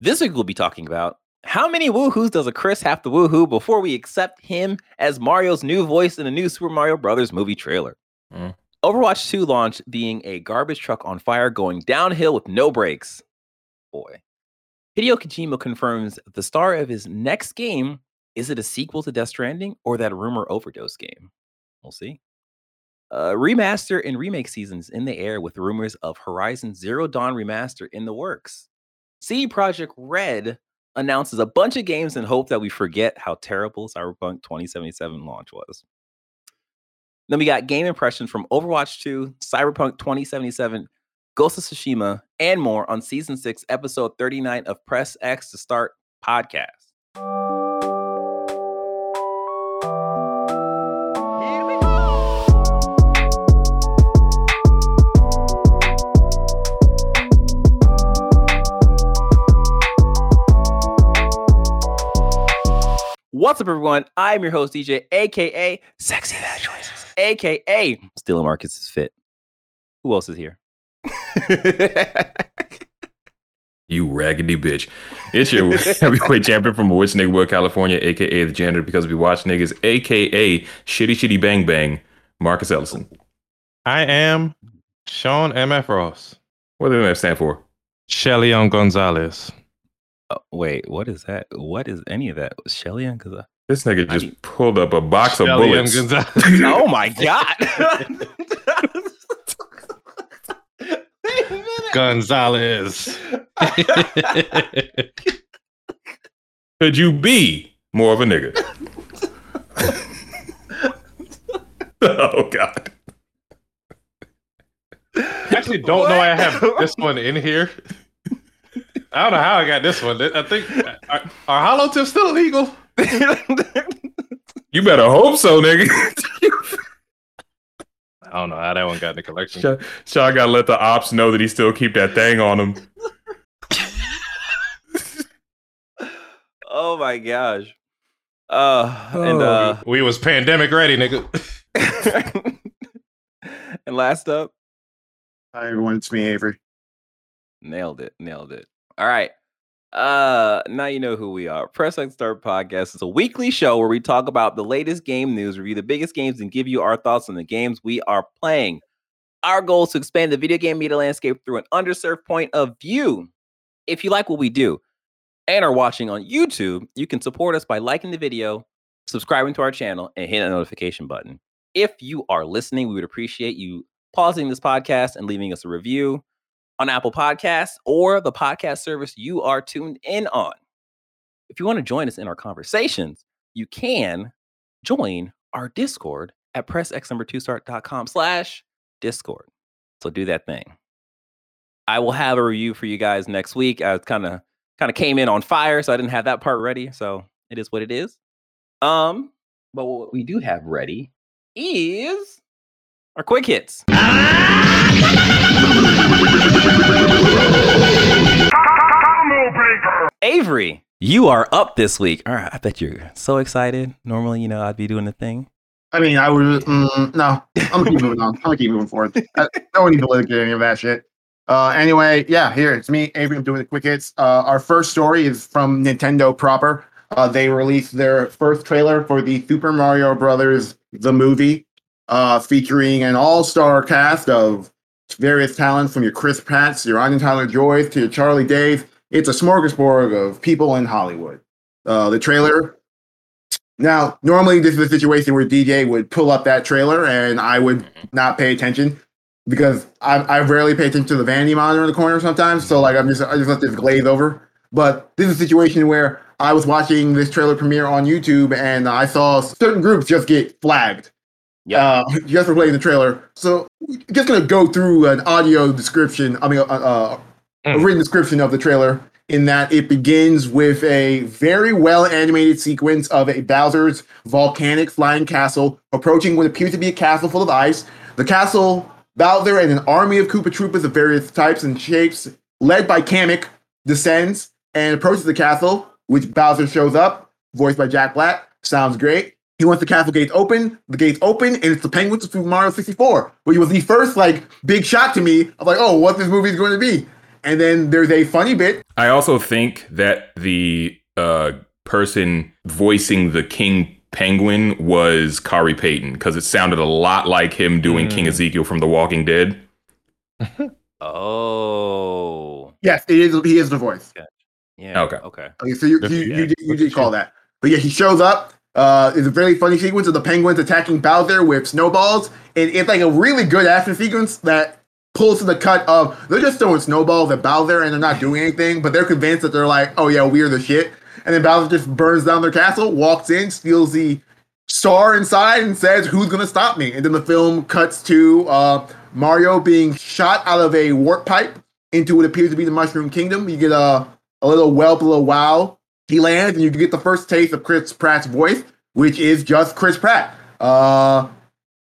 This week we'll be talking about how many woohoos does a Chris have to woohoo before we accept him as Mario's new voice in the new Super Mario Brothers movie trailer? Mm. Overwatch 2 launch being a garbage truck on fire going downhill with no brakes. Boy. Hideo Kojima confirms the star of his next game is it a sequel to Death Stranding or that rumor overdose game? We'll see. Uh, remaster and remake seasons in the air with rumors of Horizon Zero Dawn remaster in the works. CD Projekt Red announces a bunch of games in hope that we forget how terrible Cyberpunk 2077 launch was. Then we got game impressions from Overwatch 2, Cyberpunk 2077, Ghost of Tsushima, and more on season 6, episode 39 of Press X to Start podcast. What's up, everyone? I'm your host, DJ, aka Sexy Bad Choices, aka Stealing Marcus's Fit. Who else is here? You raggedy bitch. It's your heavyweight champion from Woods Nigga, California, aka the janitor because we watch niggas, aka Shitty Shitty Bang Bang, Marcus Ellison. I am Sean MF Ross. What does that stand for? Shelly on Gonzalez. Oh, wait, what is that? What is any of that? Shelly and Cause This nigga I just mean- pulled up a box of Shelly on bullets. Gonzalez. Oh my god! Wait a minute. Gonzalez. Could you be more of a nigga? oh God. I actually don't know why I have this one in here. I don't know how I got this one. I think are, are hollow tips still illegal? You better hope so, nigga. I don't know how that one got in the collection. Sean, Sean gotta let the ops know that he still keep that thing on him. oh my gosh! Uh, and uh, we was pandemic ready, nigga. and last up, Hi everyone, it's me, Avery. nailed it, nailed it. All right. Uh, now you know who we are. Press X Start Podcast is a weekly show where we talk about the latest game news, review the biggest games, and give you our thoughts on the games we are playing. Our goal is to expand the video game media landscape through an underserved point of view. If you like what we do and are watching on YouTube, you can support us by liking the video, subscribing to our channel, and hitting the notification button. If you are listening, we would appreciate you pausing this podcast and leaving us a review on Apple Podcasts or the podcast service you are tuned in on. If you want to join us in our conversations, you can join our Discord at pressx2start.com slash Discord. So do that thing. I will have a review for you guys next week. I kind of kind of came in on fire, so I didn't have that part ready. So it is what it is. Um, but what we do have ready is our quick hits. Avery, you are up this week. All right, I bet you're so excited. Normally, you know, I'd be doing the thing. I mean, I would mm, no. I'm gonna keep moving on. I'm gonna keep moving forward. I, no one need to look at any of that shit. Uh, anyway, yeah, here it's me, Avery. I'm doing the quick hits. Uh, our first story is from Nintendo proper. Uh, they released their first trailer for the Super Mario Brothers the movie, uh, featuring an all-star cast of various talents from your Chris Pratts, your Anya Taylor-Joys, to your Charlie Days. It's a smorgasbord of people in Hollywood. Uh, the trailer now, normally this is a situation where DJ would pull up that trailer and I would not pay attention because I, I rarely pay attention to the vanity monitor in the corner sometimes. So like I'm just I just let this glaze over. But this is a situation where I was watching this trailer premiere on YouTube and I saw certain groups just get flagged. Yeah. Uh, guys were playing the trailer. So just gonna go through an audio description. I mean, uh, uh, a Mm. written description of the trailer in that it begins with a very well animated sequence of a Bowser's volcanic flying castle approaching what appears to be a castle full of ice. The castle, Bowser, and an army of Koopa Troopas of various types and shapes, led by Kamek, descends and approaches the castle, which Bowser shows up, voiced by Jack Black. Sounds great. He wants the castle gates open. The gates open, and it's the penguins of Super Mario 64, which was the first like big shot to me of like, oh, what this movie is going to be. And then there's a funny bit. I also think that the uh, person voicing the King Penguin was Khary Payton because it sounded a lot like him doing King Mm. Ezekiel from The Walking Dead. Oh, Yes, it is. He is the voice. yeah. Okay. Okay. Okay, so you you, for- you, yeah, did, you did call that. But yeah, he shows up. Uh, it's a very funny sequence of the penguins attacking Bowser with snowballs, and it's like a really good action sequence that pulls to the cut of they're just throwing snowballs at Bowser and they're not doing anything, but they're convinced that they're like, oh yeah, we're the shit. And then Bowser just burns down their castle, walks in, steals the star inside, and says, "Who's gonna stop me?" And then the film cuts to uh, Mario being shot out of a warp pipe into what appears to be the Mushroom Kingdom. You get a a little whelp, a little wow. He lands, and you get the first taste of Chris Pratt's voice, which is just Chris Pratt. Uh,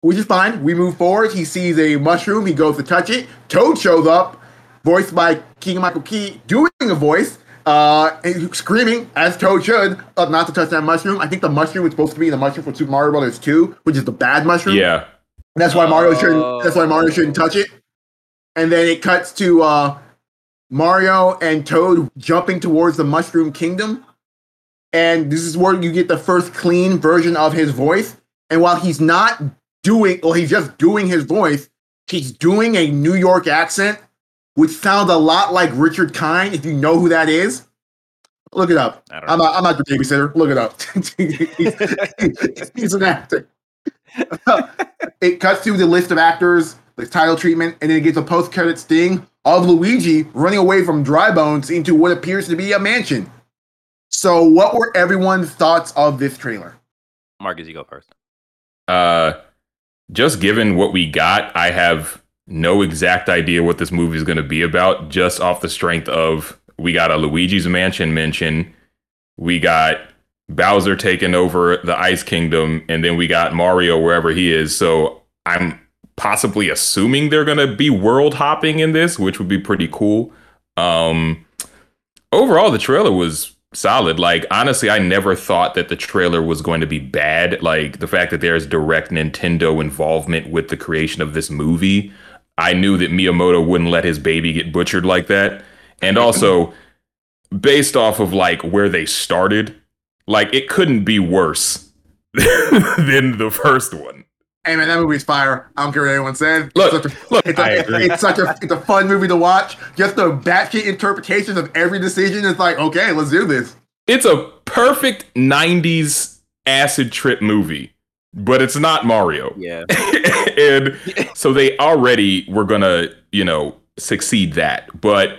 which is fine. We move forward. He sees a mushroom. He goes to touch it. Toad shows up, voiced by Keegan-Michael Key, doing a voice, uh, and screaming as Toad should, uh, not to touch that mushroom. I think the mushroom is supposed to be the mushroom for Super Mario Brothers 2, which is the bad mushroom. Yeah. That's why Mario shouldn't. That's why Mario Oh. shouldn't touch it. And then it cuts to uh, Mario and Toad jumping towards the Mushroom Kingdom, and this is where you get the first clean version of his voice. And while he's not doing, well, he's just doing his voice. He's doing a New York accent, which sounds a lot like Richard Kind. If you know who that is, look it up. I'm not, I'm not the babysitter. Look it up. he's, he's an actor. it cuts to the list of actors, the title treatment, and then it gets a post-credit sting of Luigi running away from Dry Bones into what appears to be a mansion. So, what were everyone's thoughts of this trailer? Marcus, you go first. Uh, just given what we got, I have no exact idea what this movie is going to be about. Just off the strength of we got a Luigi's Mansion mention, we got Bowser taking over the Ice Kingdom, and then we got Mario wherever he is. So I'm possibly assuming they're going to be world hopping in this, which would be pretty cool. Um, overall, the trailer was solid. Like honestly, I never thought that the trailer was going to be bad. Like the fact that there's direct Nintendo involvement with the creation of this movie, I knew that Miyamoto wouldn't let his baby get butchered like that. And also, based off of like where they started, like it couldn't be worse than the first one. Hey man, that movie's fire. I don't care what anyone says. Look, it's such a, look, it's, I a, agree. it's such a it's a fun movie to watch. Just the batshit interpretations of every decision. It's like, okay, let's do this. It's a perfect 90s acid trip movie, but it's not Mario. Yeah. and so they already were gonna, you know, succeed that. But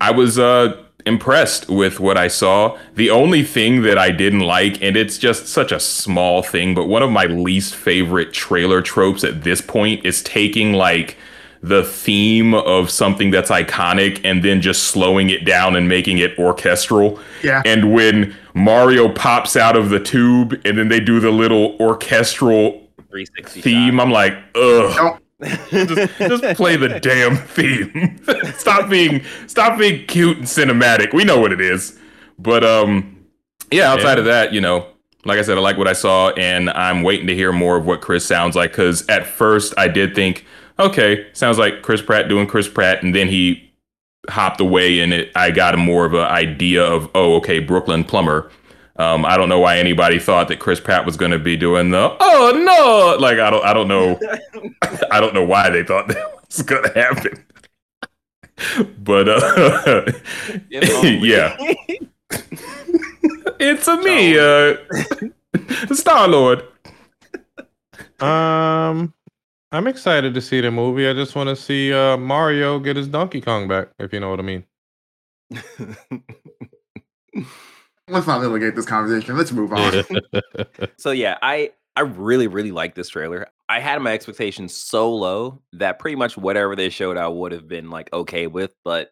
I was uh impressed with what I saw. The only thing that I didn't like, and it's just such a small thing, but one of my least favorite trailer tropes at this point is taking like the theme of something that's iconic and then just slowing it down and making it orchestral. Yeah. And when Mario pops out of the tube and then they do the little orchestral 360 theme, I'm like, ugh. Don't Just, just play the damn theme. stop being stop being cute and cinematic. We know what it is. But um yeah, outside Yeah. of that, you know, like I said, I like what I saw and I'm waiting to hear more of what Chris sounds like cuz at first I did think, okay, sounds like Chris Pratt doing Chris Pratt and then he hopped away and it I got a more of an idea of, oh, okay, Brooklyn Plumber. Um, I don't know why anybody thought that Chris Pratt was going to be doing the oh no like I don't I don't know I don't know why they thought that was going to happen. But uh yeah, it's a me, uh Star Lord. Um, I'm excited to see the movie. I just want to see uh, Mario get his Donkey Kong back, if you know what I mean. Let's not delegate this conversation. Let's move on. so yeah, I I really really like this trailer. I had my expectations so low that pretty much whatever they showed I would have been like okay with, but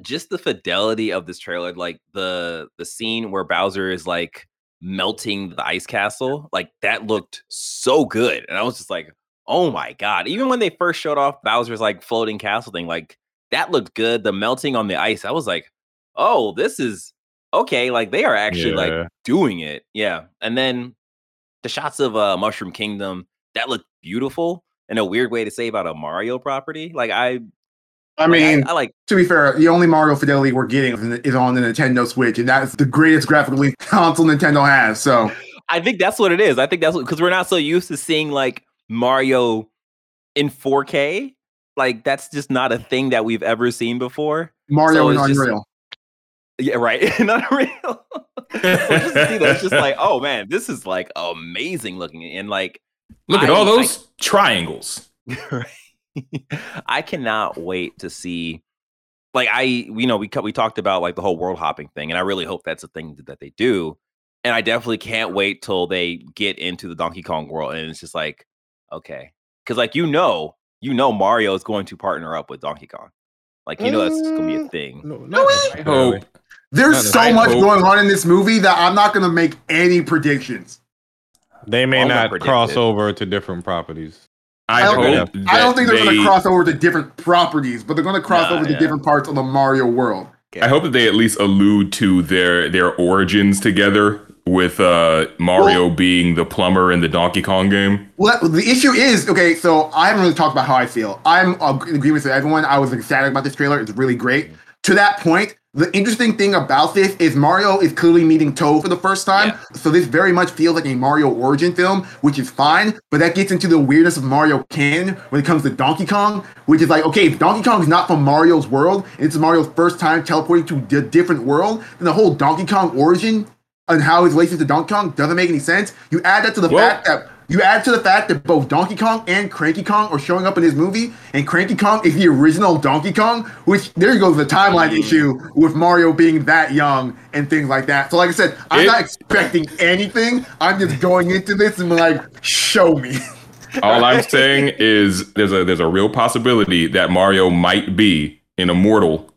just the fidelity of this trailer, like the the scene where Bowser is like melting the ice castle, like that looked so good. And I was just like, "Oh my god." Even when they first showed off Bowser's like floating castle thing, like that looked good. The melting on the ice, I was like, "Oh, this is okay." Like they are actually like doing it. Yeah. And then the shots of uh Mushroom Kingdom, that looked beautiful in a weird way to say about a Mario property. Like I I Like, mean, I, I like to be fair, the only Mario fidelity we're getting is on the Nintendo Switch, and that's the greatest graphically console Nintendo has. So I think that's what it is. I think that's because we're not so used to seeing like Mario in 4K. Like that's just not a thing that we've ever seen before. Mario So just- unreal. Yeah, right. not real. so just to see that, it's just like, oh man, this is like amazing looking, and like, Look at I- all I- those triangles. I cannot wait to see. Like I, you know, we co- we talked about like the whole world hopping thing, and I really hope that's a thing that they do. And I definitely can't wait till they get into the Donkey Kong world, and it's just like, okay, because like you know, you know, Mario is going to partner up with Donkey Kong. Like you know, that's gonna be a Mm. thing. No, No not way. I hope. There's so I much hope- going on in this movie that I'm not going to make any predictions. They may All not unpredicted. cross over to different properties. I, I don't, hope. I don't think they're going to cross over to different properties, but they're going to cross Nah, over to yeah. different parts of the Mario world. I hope that they at least allude to their their origins together with uh, Mario being the plumber in the Donkey Kong game. Well, the issue is okay. So I haven't really talked about how I feel. I'm uh, in agreement with everyone. I was ecstatic about this trailer. It's really great. To that point, the interesting thing about this is Mario is clearly meeting Toad for the first time. Yeah. So this very much feels like a Mario origin film, which is fine. But that gets into the weirdness of Mario canon when it comes to Donkey Kong, which is like, okay, if Donkey Kong is not from Mario's world, and it's Mario's first time teleporting to a different world, then the whole Donkey Kong origin and how his relationship to Donkey Kong doesn't make any sense. You add that to the fact that you add to the fact that both Donkey Kong and Cranky Kong are showing up in this movie, and Cranky Kong is the original Donkey Kong, which there goes the timeline Mm. issue with Mario being that young and things like that. So, like I said, I'm It- not expecting anything. I'm just going into this and like, show me. All I'm saying is there's a there's a real possibility that Mario might be an immortal,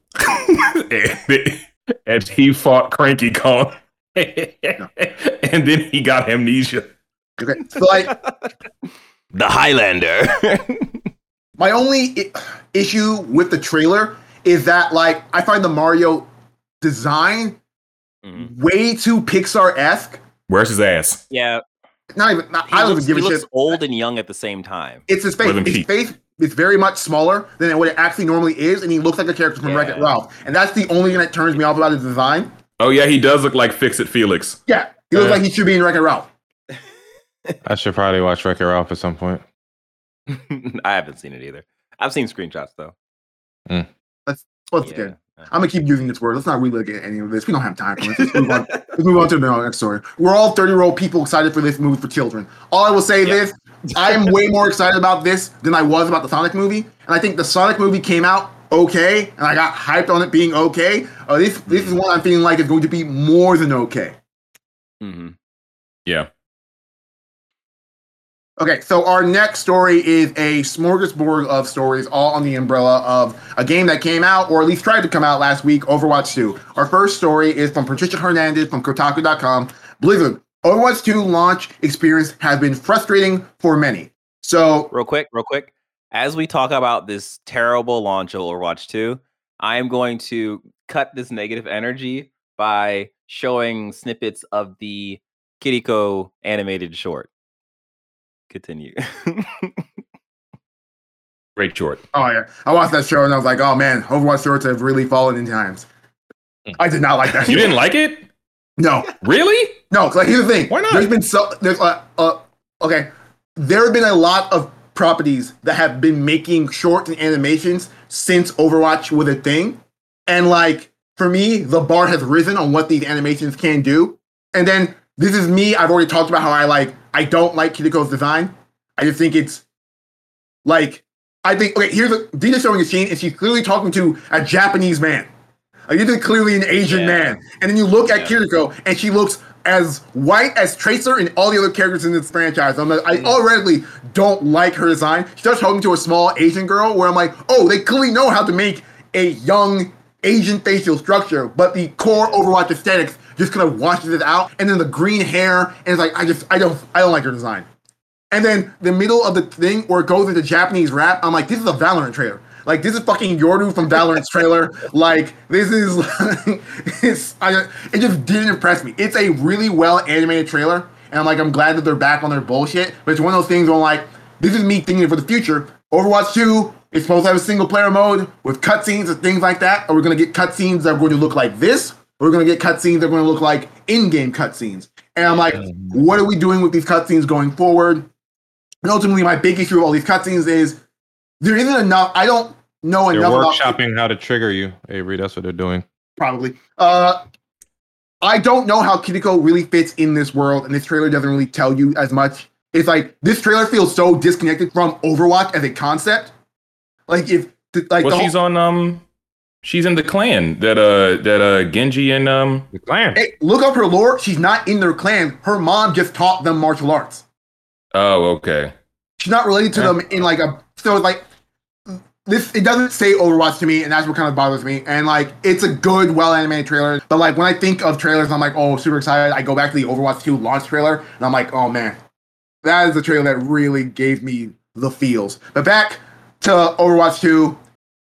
and, and he fought Cranky Kong, and then he got amnesia. Okay, so like the Highlander. my only I- issue with the trailer is that like I find the Mario design Mhm. way too Pixar esque. Where's his ass? Yeah, Not even. Not, he I don't looks, even give he a looks shit. old and young at the same time. It's his face. More His face is very much smaller than what it actually normally is, and he looks like a character from Wreck It Ralph. And that's the only thing that turns me off about his design. Oh yeah, he does look like Fix It Felix. Yeah, he looks Uh. like he should be in Wreck It Ralph. I should probably watch Wreck-It Ralph at some point. I haven't seen it either. I've seen screenshots though. What's Yeah. good? I'm gonna keep using this word. Let's not relive any of this. We don't have time for this. Let's move on. Let's move on to the next story. We're all 30 year old people excited for this movie for children. All I will say Yep. is, I am way more excited about this than I was about the Sonic movie. And I think the Sonic movie came out okay, and I got hyped on it being okay. Uh, this this is one I'm feeling like is going to be more than okay. hmm Yeah. Okay, so our next story is a smorgasbord of stories, all on the umbrella of a game that came out, or at least tried to come out last week, Overwatch 2. Our first story is from Patricia Hernandez from Kotaku.com. Blizzard, Overwatch 2 launch experience has been frustrating for many. So, Real quick, real quick. As we talk about this terrible launch of Overwatch 2, I am going to cut this negative energy by showing snippets of the Kiriko animated short. Continue. Great short. oh yeah, I watched that show and I was like, oh man, Overwatch shorts have really fallen in times. I did not like that. You show. didn't like it? No, Really? No. like here's the thing. Why not? There's been so there's uh, uh okay. There have been a lot of properties that have been making shorts and animations since Overwatch was a thing. And like for me, the bar has risen on what these animations can do. And then this is me. I've already talked about how I like I don't like Kiriko's design. I just think it's like I think okay, here's a Dina's showing a scene and she's clearly talking to a Japanese man. Like this is clearly an Asian Yeah. man. And then you look at Yeah. Kiriko and she looks as white as Tracer and all the other characters in this franchise. I'm like, I Mm. already don't like her design. She starts talking to a small Asian girl where I'm like, oh, they clearly know how to make a young Asian facial structure, but the core Overwatch aesthetics just kind of washes it out. And then the green hair, and it's like, I just, I don't, I don't like her design. And then the middle of the thing where it goes into Japanese rap, I'm like, this is a Valorant trailer. Like this is fucking Yoru from Valorant's trailer. Like this is, it's, I, it just didn't impress me. It's a really well animated trailer, and I'm like, I'm glad that they're back on their bullshit. But it's one of those things where I'm like, this is me thinking for the future. Overwatch 2 it's supposed to have a single player mode with cutscenes and things like that, Are we're going to get cutscenes that are going to look like this, or we're going to get cutscenes that are going to look like in-game cutscenes. And I'm like, what are we doing with these cutscenes going forward? And ultimately, my big issue with all these cutscenes is there isn't enough. I don't know They're enough about workshopping how to trigger you, Avery. That's what they're doing. probably. Uh, I don't know how Kiriko really fits in this world, and this trailer doesn't really tell you as much. It's like this trailer feels so disconnected from Overwatch as a concept. Like if th- like well, the she's whole, on um, she's in the clan that uh that uh Genji and um The clan. hey, look up her lore. She's not in their clan. Her mom just taught them martial arts. oh okay She's not related to Yeah. them in like a so like this it doesn't say Overwatch to me, and that's what kind of bothers me. And like it's a good, well animated trailer, but like when I think of trailers, I'm like, oh, super excited. I go back to the Overwatch 2 launch trailer, and I'm like, oh man, that is the trailer that really gave me the feels. But back to Overwatch 2.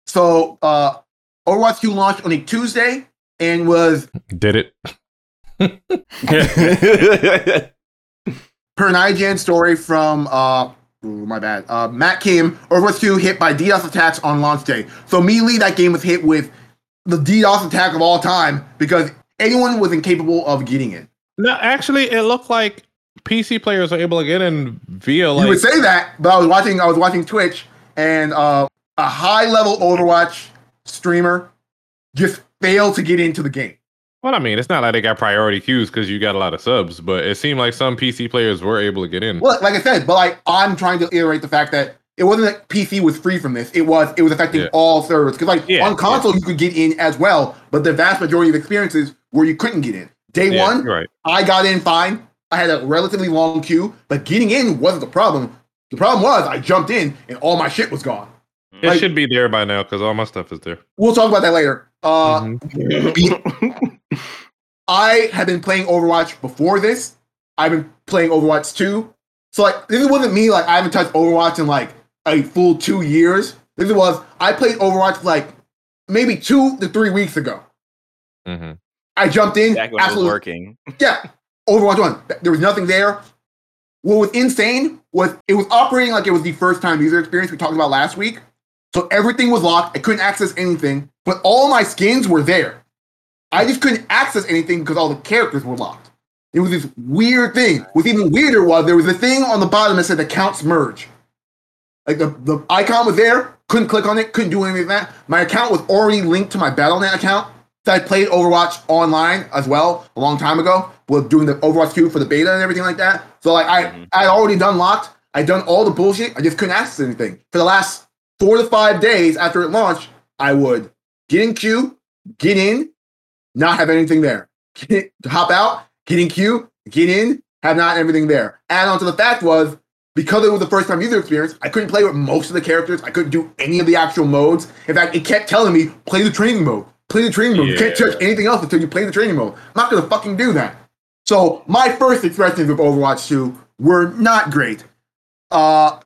So uh Overwatch 2 launched on a Tuesday and was Did it. per an IGN story from uh ooh, my bad. Uh Matt Kim, Overwatch 2 hit by DDoS attacks on launch day. So immediately that game was hit with the DDoS attack of all time because anyone was incapable of getting it. No, actually, it looked like PC players are able to get in via you would say that, but I was watching I was watching Twitch and uh a high level Overwatch streamer just failed to get into the game. Well, I mean, it's not like they got priority queues because you got a lot of subs, but it seemed like some PC players were able to get in. Well, like I said, but like I'm trying to iterate the fact that it wasn't that PC was free from this. It was it was affecting Yeah. all servers because like Yeah, on console you could get in as well, but the vast majority of experiences where you couldn't get in. Day Yeah, one, right. I got in fine. I had a relatively long queue, but getting in wasn't the problem. The problem was I jumped in and all my shit was gone. It Like- should be there by now because all my stuff is there. We'll talk about that later. Uh, Mhm. I have been playing Overwatch before this. I've been playing Overwatch 2. So like this wasn't me like I haven't touched Overwatch in like a full two years. This was I played Overwatch like maybe two to three weeks ago. Mhm. I jumped in, Back when it was absolutely working. yeah. Overwatch 1. There was nothing there. What was insane was it was operating like it was the first time user experience we talked about last week. So everything was locked. I couldn't access anything, but all my skins were there. I just couldn't access anything because all the characters were locked. It was this weird thing. What's even weirder was there was a thing on the bottom that said accounts merge. Like the, the icon was there, couldn't click on it, couldn't do anything that. My account was already linked to my Battle.net account. I played Overwatch online as well a long time ago. Was doing the Overwatch queue for the beta and everything like that. So like I Mhm. I already done locked. I done all the bullshit. I just couldn't access anything. For the last four to five days after it launched, I would get in queue, get in, not have anything there. Get, hop out, get in queue, get in, have not everything there. Add on to the fact was because it was the first time user experience, I couldn't play with most of the characters. I couldn't do any of the actual modes. In fact, it kept telling me play the training mode. Play the training mode. You can't touch anything else until you play the training mode. I'm not gonna fucking do that. So my first impressions of Overwatch 2 were not great. Uh,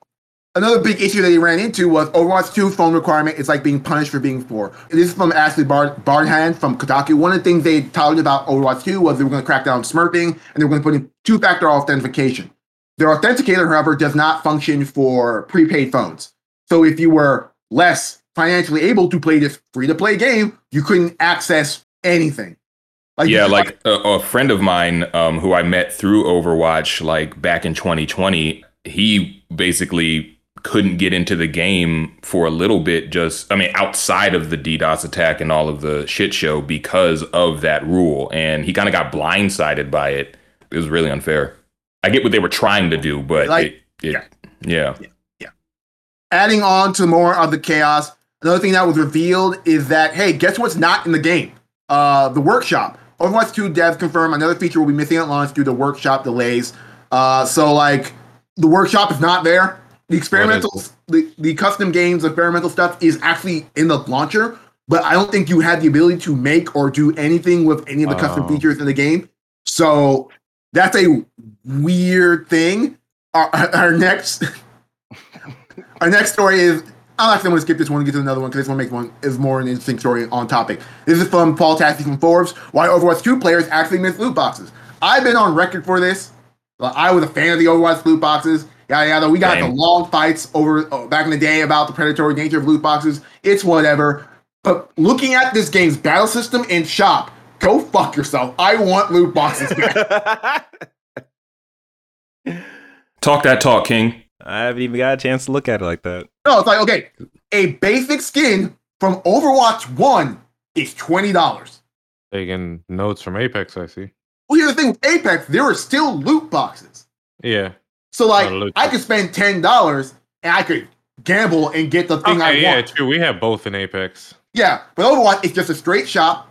another big issue that he ran into was Overwatch 2 phone requirement is like being punished for being poor. This is from Ashley Bar- Bardhan from Kotaku. One of the things they touted about Overwatch 2 was they were going to crack down on smurfing and they were going to put in two-factor authentication. Their authenticator, however, does not function for prepaid phones. So if you were less financially able to play this free-to-play game, you couldn't access anything. yeah, like a, a friend of mine um, who I met through Overwatch, like back in 2020, he basically couldn't get into the game for a little bit. Just, I mean, outside of the DDoS attack and all of the shit show because of that rule, and he kind of got blindsided by it. It was really unfair. I get what they were trying to do, but Like- it, it, yeah. adding on to more of the chaos, another thing that was revealed is that hey, guess what's not in the game? Uh, the workshop. Overwatch 2 devs confirm another feature will be missing at launch due to workshop delays. Uh, so like the workshop is not there. The experimental, the, the custom games, experimental stuff is actually in the launcher, but I don't think you had the ability to make or do anything with any of the custom Oh. features in the game. So that's a weird thing. Our, our next our next story is I'm actually going to skip this one and get to another one because this one makes one is more an interesting story on topic. This is from Paul Tassi from Forbes. Why Overwatch 2 players actually miss loot boxes. I've been on record for this. I was a fan of the Overwatch loot boxes, Yeah, yada. We got Same. the long fights over oh, back in the day about the predatory nature of loot boxes. It's whatever. But looking at this game's battle system and shop, go fuck yourself. I want loot boxes. Talk that talk, King. I haven't even got a chance to look at it like that. no, it's like okay, a basic skin from Overwatch One is twenty dollars. Taking notes from Apex, I see. Well, here's the thing with Apex, there are still loot boxes. Yeah. So like, I could spend ten dollars and I could gamble and get the thing I Okay, yeah, want. true. We have both in Apex. Yeah, but Overwatch is just a straight shop.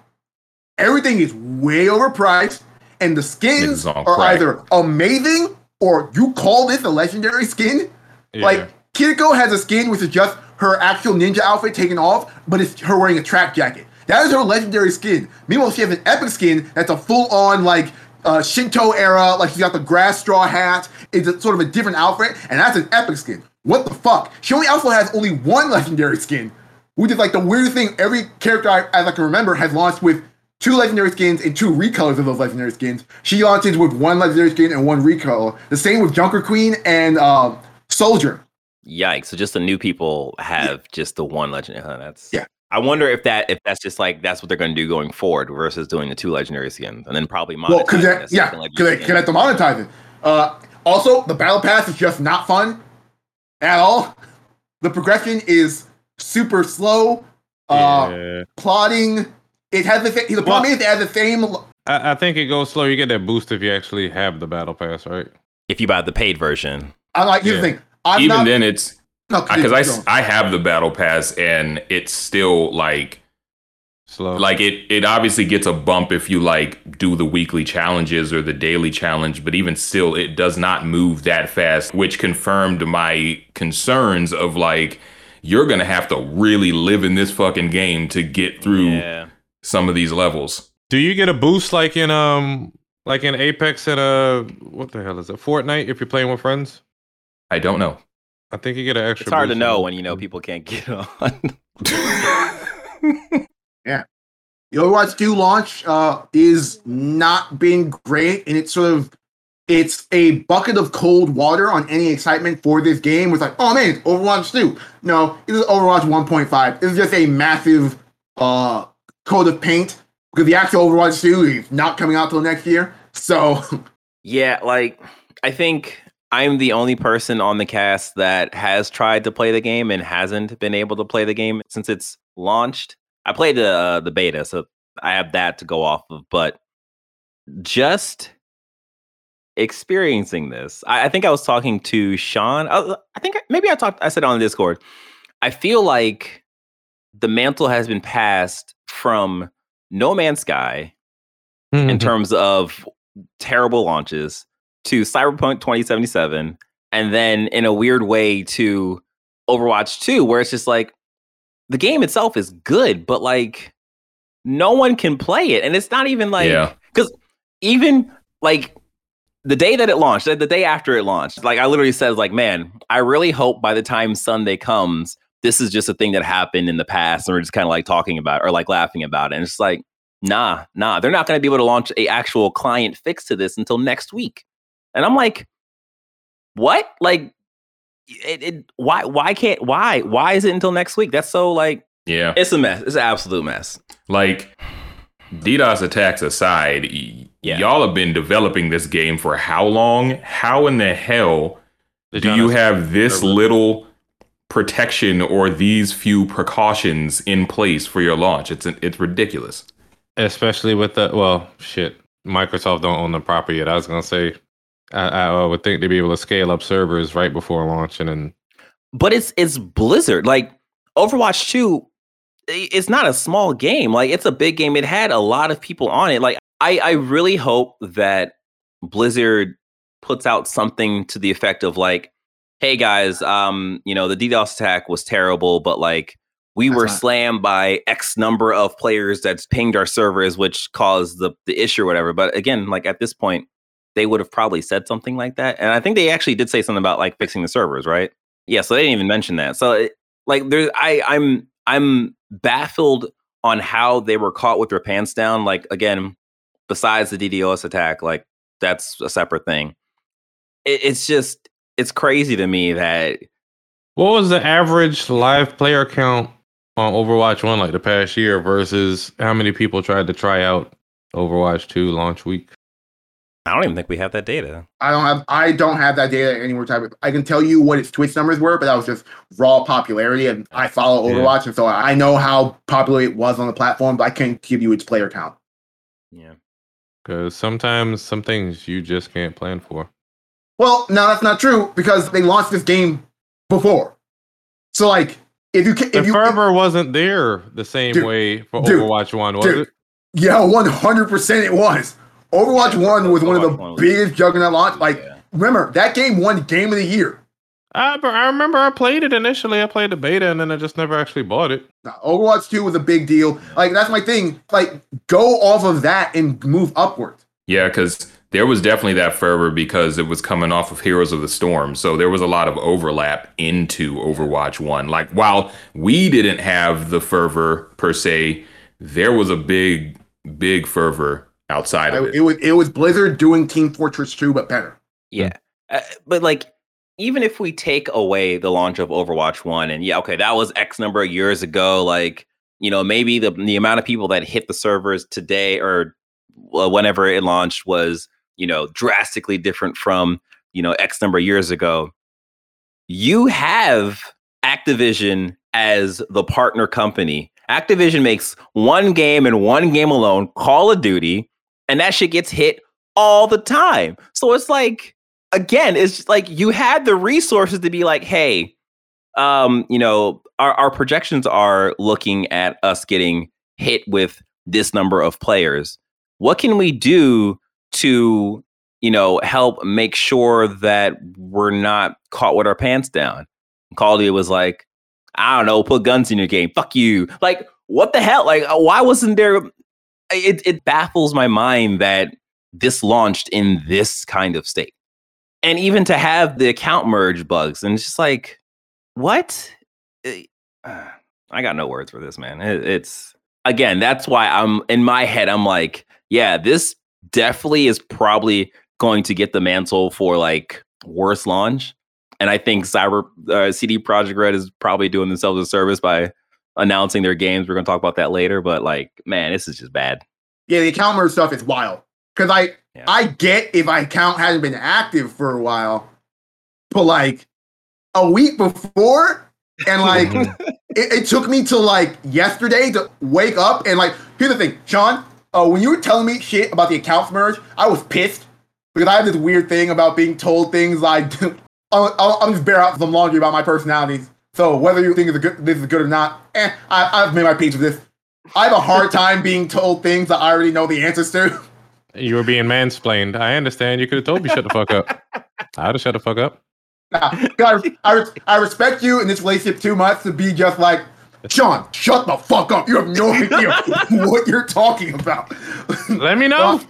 Everything is way overpriced, and the skins are crack. either amazing or you call this a legendary skin. Yeah. Like Kiriko has a skin which is just her actual ninja outfit taken off, but it's her wearing a track jacket. That is her legendary skin. Meanwhile, she has an epic skin that's a full-on like uh, Shinto era, like she's got the grass straw hat. It's a, sort of a different outfit, and that's an epic skin. What the fuck? She only also has only one legendary skin, which is like the weirdest thing. Every character I, as I can remember has launched with two legendary skins and two recolors of those legendary skins. She launches with one legendary skin and one recolor. The same with Junker Queen and uh, Soldier. Yikes! So just the new people have just the one legendary. Huh, that's Yeah. I wonder if that if that's just like that's what they're going to do going forward versus doing the two legendary skins and then probably Well, because monetizing yeah, second because they, legendary 'cause skin. they have to monetize it. Uh, also, the battle pass is just not fun at all. The progression is super slow. Uh, yeah. plotting. It has the sa- the problem is it has the same. I, I think it goes slow. You get that boost if you actually have the battle pass, right? if you buy the paid version. I'm like here's the Yeah. thing. I'm Even not, then, it's no, because I, keep s- I have the battle pass and it's still like Slow. like it it obviously gets a bump if you like do the weekly challenges or the daily challenge but even still it does not move that fast which confirmed my concerns of like you're gonna have to really live in this fucking game to get through Yeah. Some of these levels Do you get a boost like in um like in Apex and uh what the hell is it? Fortnite if you're playing with friends? i don't know I think you get an extra It's hard to know when you know people can't get on. Yeah, the Overwatch 2 launch uh, is not been great, and it's sort of it's a bucket of cold water on any excitement for this game. It's like, oh man, it's Overwatch 2. No, it is Overwatch 1.5. It's just a massive uh, coat of paint because the actual Overwatch 2 is not coming out till next year. So Yeah, like I think I'm the only person on the cast that has tried to play the game and hasn't been able to play the game since it's launched. I played the uh, the beta, so I have that to go off of. But just experiencing this, I, I think I was talking to Sean. I, I think maybe I talked. I said on Discord. I feel like the mantle has been passed from No Man's Sky in Mhm. terms of terrible launches to Cyberpunk 2077 and then in a weird way to Overwatch 2 where it's just like the game itself is good but like no one can play it and it's not even like yeah cuz even like the day that it launched the the day after it launched like I literally said like man I really hope by the time Sunday comes this is just a thing that happened in the past and we're just kind of like talking about it or like laughing about it and it's like nah, nah, they're not going to be able to launch a actual client fix to this until next week. And I'm like, what? Like, it, it why why can't why why is it until next week? That's so like yeah it's a mess. It's an absolute mess. like DDoS attacks aside, y- Yeah. y'all have been developing this game for how long? How in the hell do y'all you not- have this server? little protection or these few precautions in place for your launch? It's it's ridiculous. especially with the well, shit. Microsoft don't own the property yet. I was gonna say, I, I would think they'd be able to scale up servers right before launch, and then But it's it's Blizzard. Like Overwatch 2 i- it's not a small game. Like it's a big game. It had a lot of people on it. Like I I really hope that Blizzard puts out something to the effect of like, hey guys, um, you know, the DDoS attack was terrible, but like we That's were not- slammed by X number of players that's pinged our servers, which caused the the issue or whatever. But again, like at this point, they would have probably said something like that. And I think they actually did say something about like fixing the servers, right? Yeah, so they didn't even mention that. So it, like there I I'm I'm baffled on how they were caught with their pants down. Like again, besides the DDoS attack, like that's a separate thing. It, it's just it's crazy to me that What was the average live player count on Overwatch 1 like the past year versus how many people tried to try out Overwatch 2 launch week? I don't even think we have that data. I don't have I don't have that data anywhere type of I can tell you what its Twitch numbers were, but that was just raw popularity and I follow Yeah. Overwatch and so I know how popular it was on the platform, but I can't give you its player count. Yeah. Because sometimes some things you just can't plan for. Well, no, that's not true because they launched this game before. So like if you ca- The if you fervor wasn't there the same Dude, way for dude, Overwatch 1, was dude. it? Yeah, one hundred percent it was. Overwatch One was one of the one biggest juggernaut launch. Like, Yeah. remember that game won Game of the Year. I, but I remember I played it initially. I played the beta and then I just never actually bought it. Now, Overwatch Two was a big deal. Like, that's my thing. Like, go off of that and move upward. Yeah, because there was definitely that fervor because it was coming off of Heroes of the Storm. So there was a lot of overlap into Overwatch 1. Like, while we didn't have the fervor per se, there was a big, big fervor outside of It, it. it was it was Blizzard doing Team Fortress Two, but better. Yeah. Uh, but like even if we take away the launch of Overwatch 1 and yeah, okay, that was X number of years ago, like, you know, maybe the the amount of people that hit the servers today or whenever it launched was, you know, drastically different from, you know, X number of years ago. You have Activision as the partner company. Activision makes one game and one game alone, Call of Duty, and that shit gets hit all the time. So it's like again, it's like you had the resources to be like, hey, um, you know, our, our projections are looking at us getting hit with this number of players. What can we do to, you know, help make sure that we're not caught with our pants down? Duty was like, I don't know, put guns in your game. Fuck you. Like, what the hell? Like, uh, why wasn't there? It, it baffles my mind that this launched in this kind of state. And even to have the account merge bugs, and it's just like, what? I got no words for this, man. It, it's again, that's why I'm in my head, I'm like, yeah, this definitely is probably going to get the mantle for like worst launch. And I think Cyber uh, CD Projekt Red is probably doing themselves a service by announcing their games. We're going to talk about that later, but like, man, this is just bad. Yeah, the account merge stuff is wild. Cause I Yeah. I get if my account hasn't been active for a while, but like a week before, and like it, it took me to like yesterday to wake up and like here's the thing, Sean. Uh, when you were telling me shit about the accounts merge, I was pissed because I have this weird thing about being told things like I'll, I'll, I'll just bear out some laundry about my personalities. So whether you think it's a good, this is good or not, eh, I, I've made my peace with this. I have a hard time being told things that I already know the answers to. You were being mansplained. I understand. You could have told me shut the fuck up. I'd have shut the fuck up. Nah, I, I, I respect you in this relationship too much to be just like, Sean, shut the fuck up. You have no idea what you're talking about. Let me know.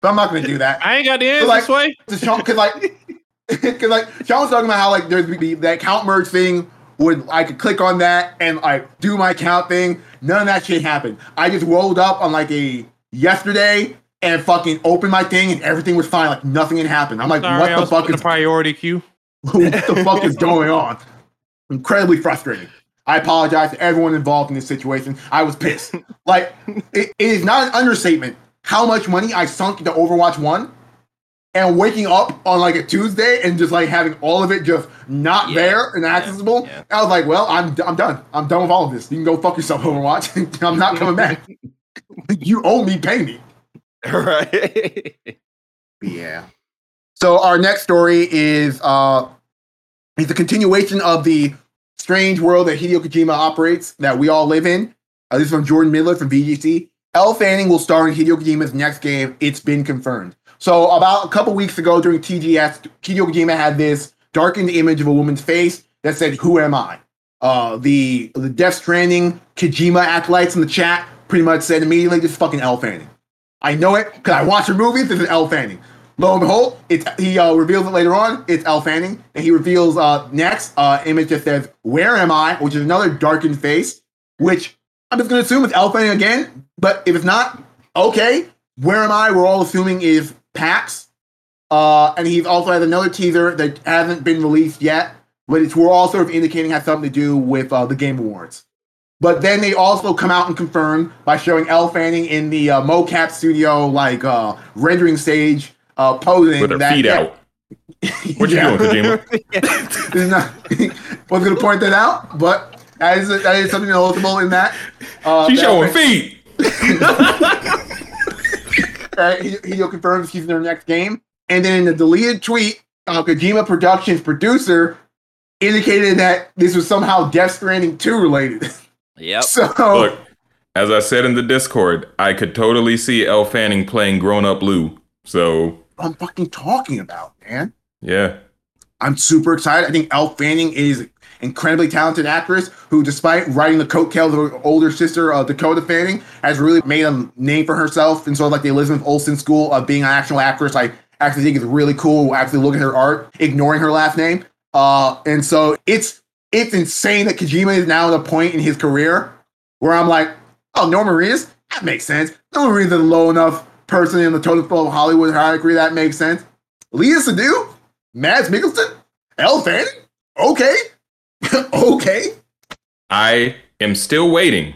But I'm not going to do that. I ain't got the answer like- this way. Because like, because like Sean was talking about how like there's the that count merge thing would I could click on that and like do my count thing. None of that shit happened. I just rolled up on like a yesterday and fucking opened my thing and everything was fine. Like nothing had happened. I'm like, Sorry, what I the fuck is a priority queue. what the fuck is going on? Incredibly frustrating. I apologize to everyone involved in this situation. I was pissed. Like, it, it is not an understatement how much money I sunk into Overwatch 1 and waking up on like a Tuesday and just like having all of it just not Yeah. there and accessible. yeah. I was like, well, I'm, I'm done. I'm done with all of this. You can go fuck yourself, Overwatch. I'm not coming back. you owe me, pay me. right. Yeah. So our next story is uh is a continuation of the strange world that Hideo Kojima operates that we all live in. Uh, this is from Jordan Middler from VGC. Elle Fanning will star in Hideo Kojima's next game. It's been confirmed. So about a couple weeks ago during TGS, Hideo Kojima had this darkened image of a woman's face that said, "Who am I?" Uh, the the Death Stranding Kojima acolytes in the chat pretty much said immediately, "This is fucking Elle Fanning." I know it because I watch her movies. This is Elle Fanning. Lo and behold, it's he uh, reveals it later on. It's Elle Fanning, and he reveals uh, next uh, image that says "Where am I?" which is another darkened face. Which I'm just gonna assume it's Elle Fanning again. But if it's not, okay. Where am I? We're all assuming is PAX. Uh, and he's also has another teaser that hasn't been released yet, but it's we're all sort of indicating has something to do with uh, the Game Awards. But then they also come out and confirm by showing Elle Fanning in the uh, mocap studio, like uh, rendering stage, uh, posing with her that, feet yeah, out. What you Yeah. doing, Kojima? This is not, wasn't going to point that out, but that is that is something notable in that. Uh, She's that- showing feet. uh, he, Hideo confirms he's in their next game. And then in the deleted tweet, uh, Kojima Productions producer indicated that this was somehow Death Stranding 2 related. Yep. so, Look, as I said in the Discord, I could totally see Elle Fanning playing grown up Lou. So I'm fucking talking about, man. yeah. I'm super excited. I think Elle Fanning is an incredibly talented actress who, despite writing the coattails of her older sister, uh, Dakota Fanning, has really made a name for herself in sort of like the Elizabeth Olsen school of being an actual actress. I actually think it's really cool. Actually, look at her art, ignoring her last name. Uh, and so it's it's insane that Kojima is now at a point in his career where I'm like, oh, Norman Reedus, that makes sense. Norman Reedus is low enough person in the totem pole of Hollywood hierarchy that makes sense. Léa Seydoux, Mads Mikkelsen, Elle Fanning, okay, okay. I am still waiting,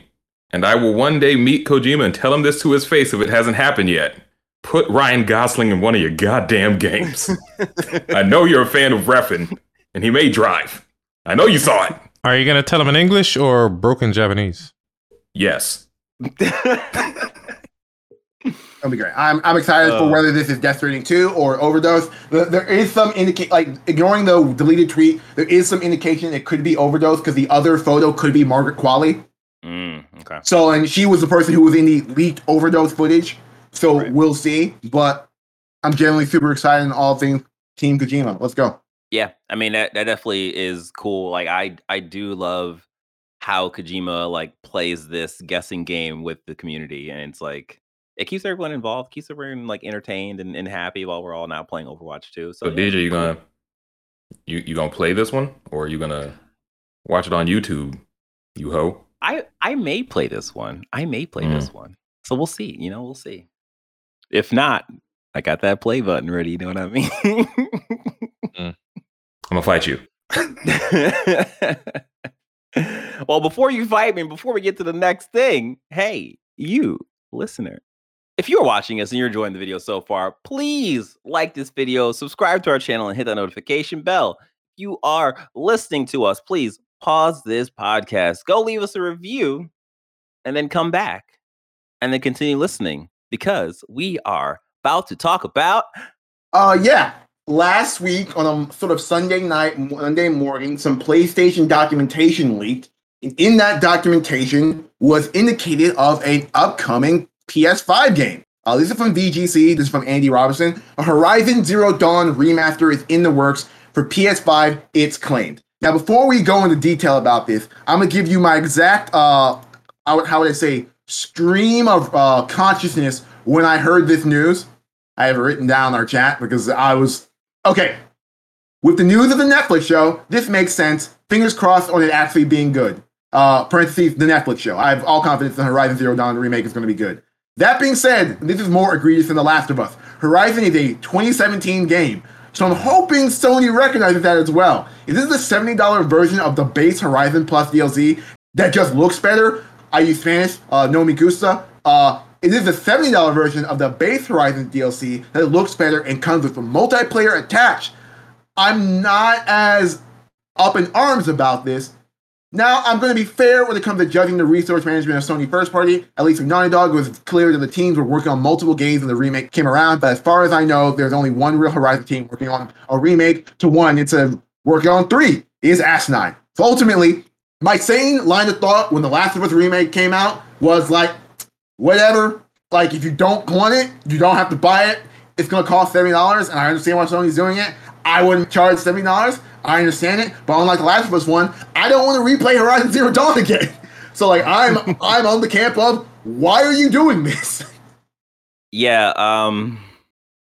and I will one day meet Kojima and tell him this to his face if it hasn't happened yet. Put Ryan Gosling in one of your goddamn games. I know you're a fan of Refn, and he may drive. I know you saw it. Are you gonna tell him in English or broken Japanese? Yes. That'll be great. I'm, I'm excited for Uh. whether this is Death Stranding 2 or Overdose. The- There is some indicate, like ignoring the deleted tweet, there is some indication it could be Overdose because the other photo could be Margaret Qualley. Mm, okay. So, and she was the person who was in the leaked Overdose footage. So Right. we'll see. But I'm generally super excited in all things Team Kojima. Let's go. Yeah, I mean that that definitely is cool. Like I I do love how Kojima like plays this guessing game with the community, and it's like it keeps everyone involved, keeps everyone like entertained and, and happy while we're all now playing Overwatch too. So So yeah, DJ, you gonna you you gonna play this one, or are you gonna watch it on YouTube? You ho. I I may play this one. I may play Mm. this one. So we'll see. You know, we'll see. If not, I got that play button ready. You know what I mean? I'm gonna fight you. well, before you fight me, before we get to the next thing, hey, you listener, if you're watching us and you're enjoying the video so far, please like this video, subscribe to our channel, and hit that notification bell. If you are listening to us, please pause this podcast, go leave us a review, and then come back and then continue listening because we are about to talk about Uh, yeah. Last week on a sort of Sunday night, Monday morning, some PlayStation documentation leaked. And in that documentation was indicated of an upcoming PS5 game. Uh, this is from VGC. This is from Andy Robinson. A Horizon Zero Dawn remaster is in the works for PS5. It's claimed. Now, before we go into detail about this, I'm gonna give you my exact, uh, how would, how would I say, stream of uh, consciousness when I heard this news. I have it written down our chat because I was okay. With the news of the Netflix show, this makes sense. Fingers crossed on it actually being good. Uh, parentheses, the Netflix show. I have all confidence the Horizon Zero Dawn remake is going to be good. That being said, this is more egregious than The Last of Us. Horizon is a 2017 game, so I'm hoping Sony recognizes that as well. Is this the $70 version of the base Horizon Plus DLC that just looks better? I use Spanish, uh, no me gusta. Uh, it is the $70 version of the base Horizon DLC that looks better and comes with a multiplayer attached. I'm not as up in arms about this. Now, I'm going to be fair when it comes to judging the resource management of Sony first party. At least with Naughty Dog, it was clear that the teams were working on multiple games when the remake came around. But as far as I know, there's only one real Horizon team working on a remake to one. It's a working on three is Asinine. So ultimately, my sane line of thought when the Last of Us remake came out was like, whatever. Like, if you don't want it, you don't have to buy it. It's going to cost $70, and I understand why Sony's doing it. I wouldn't charge $70. I understand it. But unlike the Last of Us one, I don't want to replay Horizon Zero Dawn again. So, like, I'm I'm on the camp of, why are you doing this? Yeah, um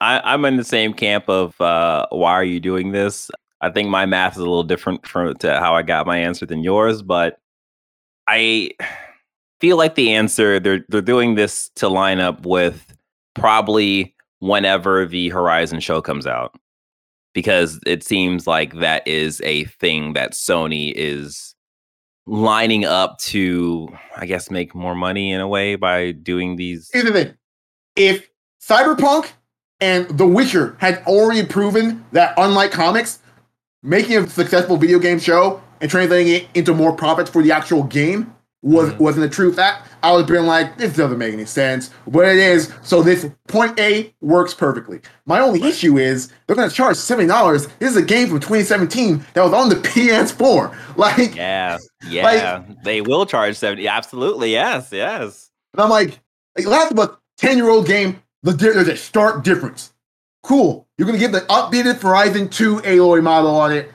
I, I'm in the same camp of uh why are you doing this? I think my math is a little different from to how I got my answer than yours, but I feel like the answer they're they're doing this to line up with probably whenever the Horizon show comes out because it seems like that is a thing that Sony is lining up to, I guess, make more money in a way by doing these. Here's the thing: if Cyberpunk and The Witcher had already proven that, unlike comics, making a successful video game show and translating it into more profits for the actual game was Mm-hmm. wasn't the truth. fact, I was being like, this doesn't make any sense. But it is. So this point A works perfectly. My only issue is they're gonna charge seventy dollars. This is a game from 2017 that was on the PS4. Like, Yeah, yeah, they will charge seventy. Absolutely, yes, yes. and I'm like, like Last of Us, 10 year old game, the, there's a stark difference. Cool. You're going to give the updated Horizon 2 Aloy model on it.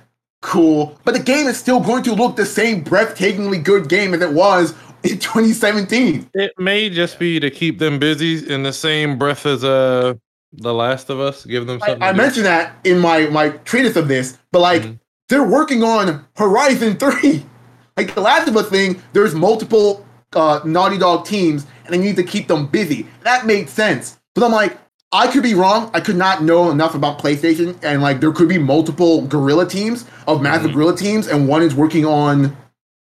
Cool. But the game is still going to look the same breathtakingly good game as it was in 2017. It may just be to keep them busy in the same breath as uh The Last of Us. Give them I, something. I do. mentioned that in my, my treatise of this, but like, Mhm. they're working on Horizon 3. Like the Last of Us thing, there's multiple uh, Naughty Dog teams, and they need to keep them busy. That made sense. But I'm like, I could be wrong. I could not know enough about PlayStation, and like there could be multiple Guerrilla teams of massive Mhm. Guerrilla teams, and one is working on.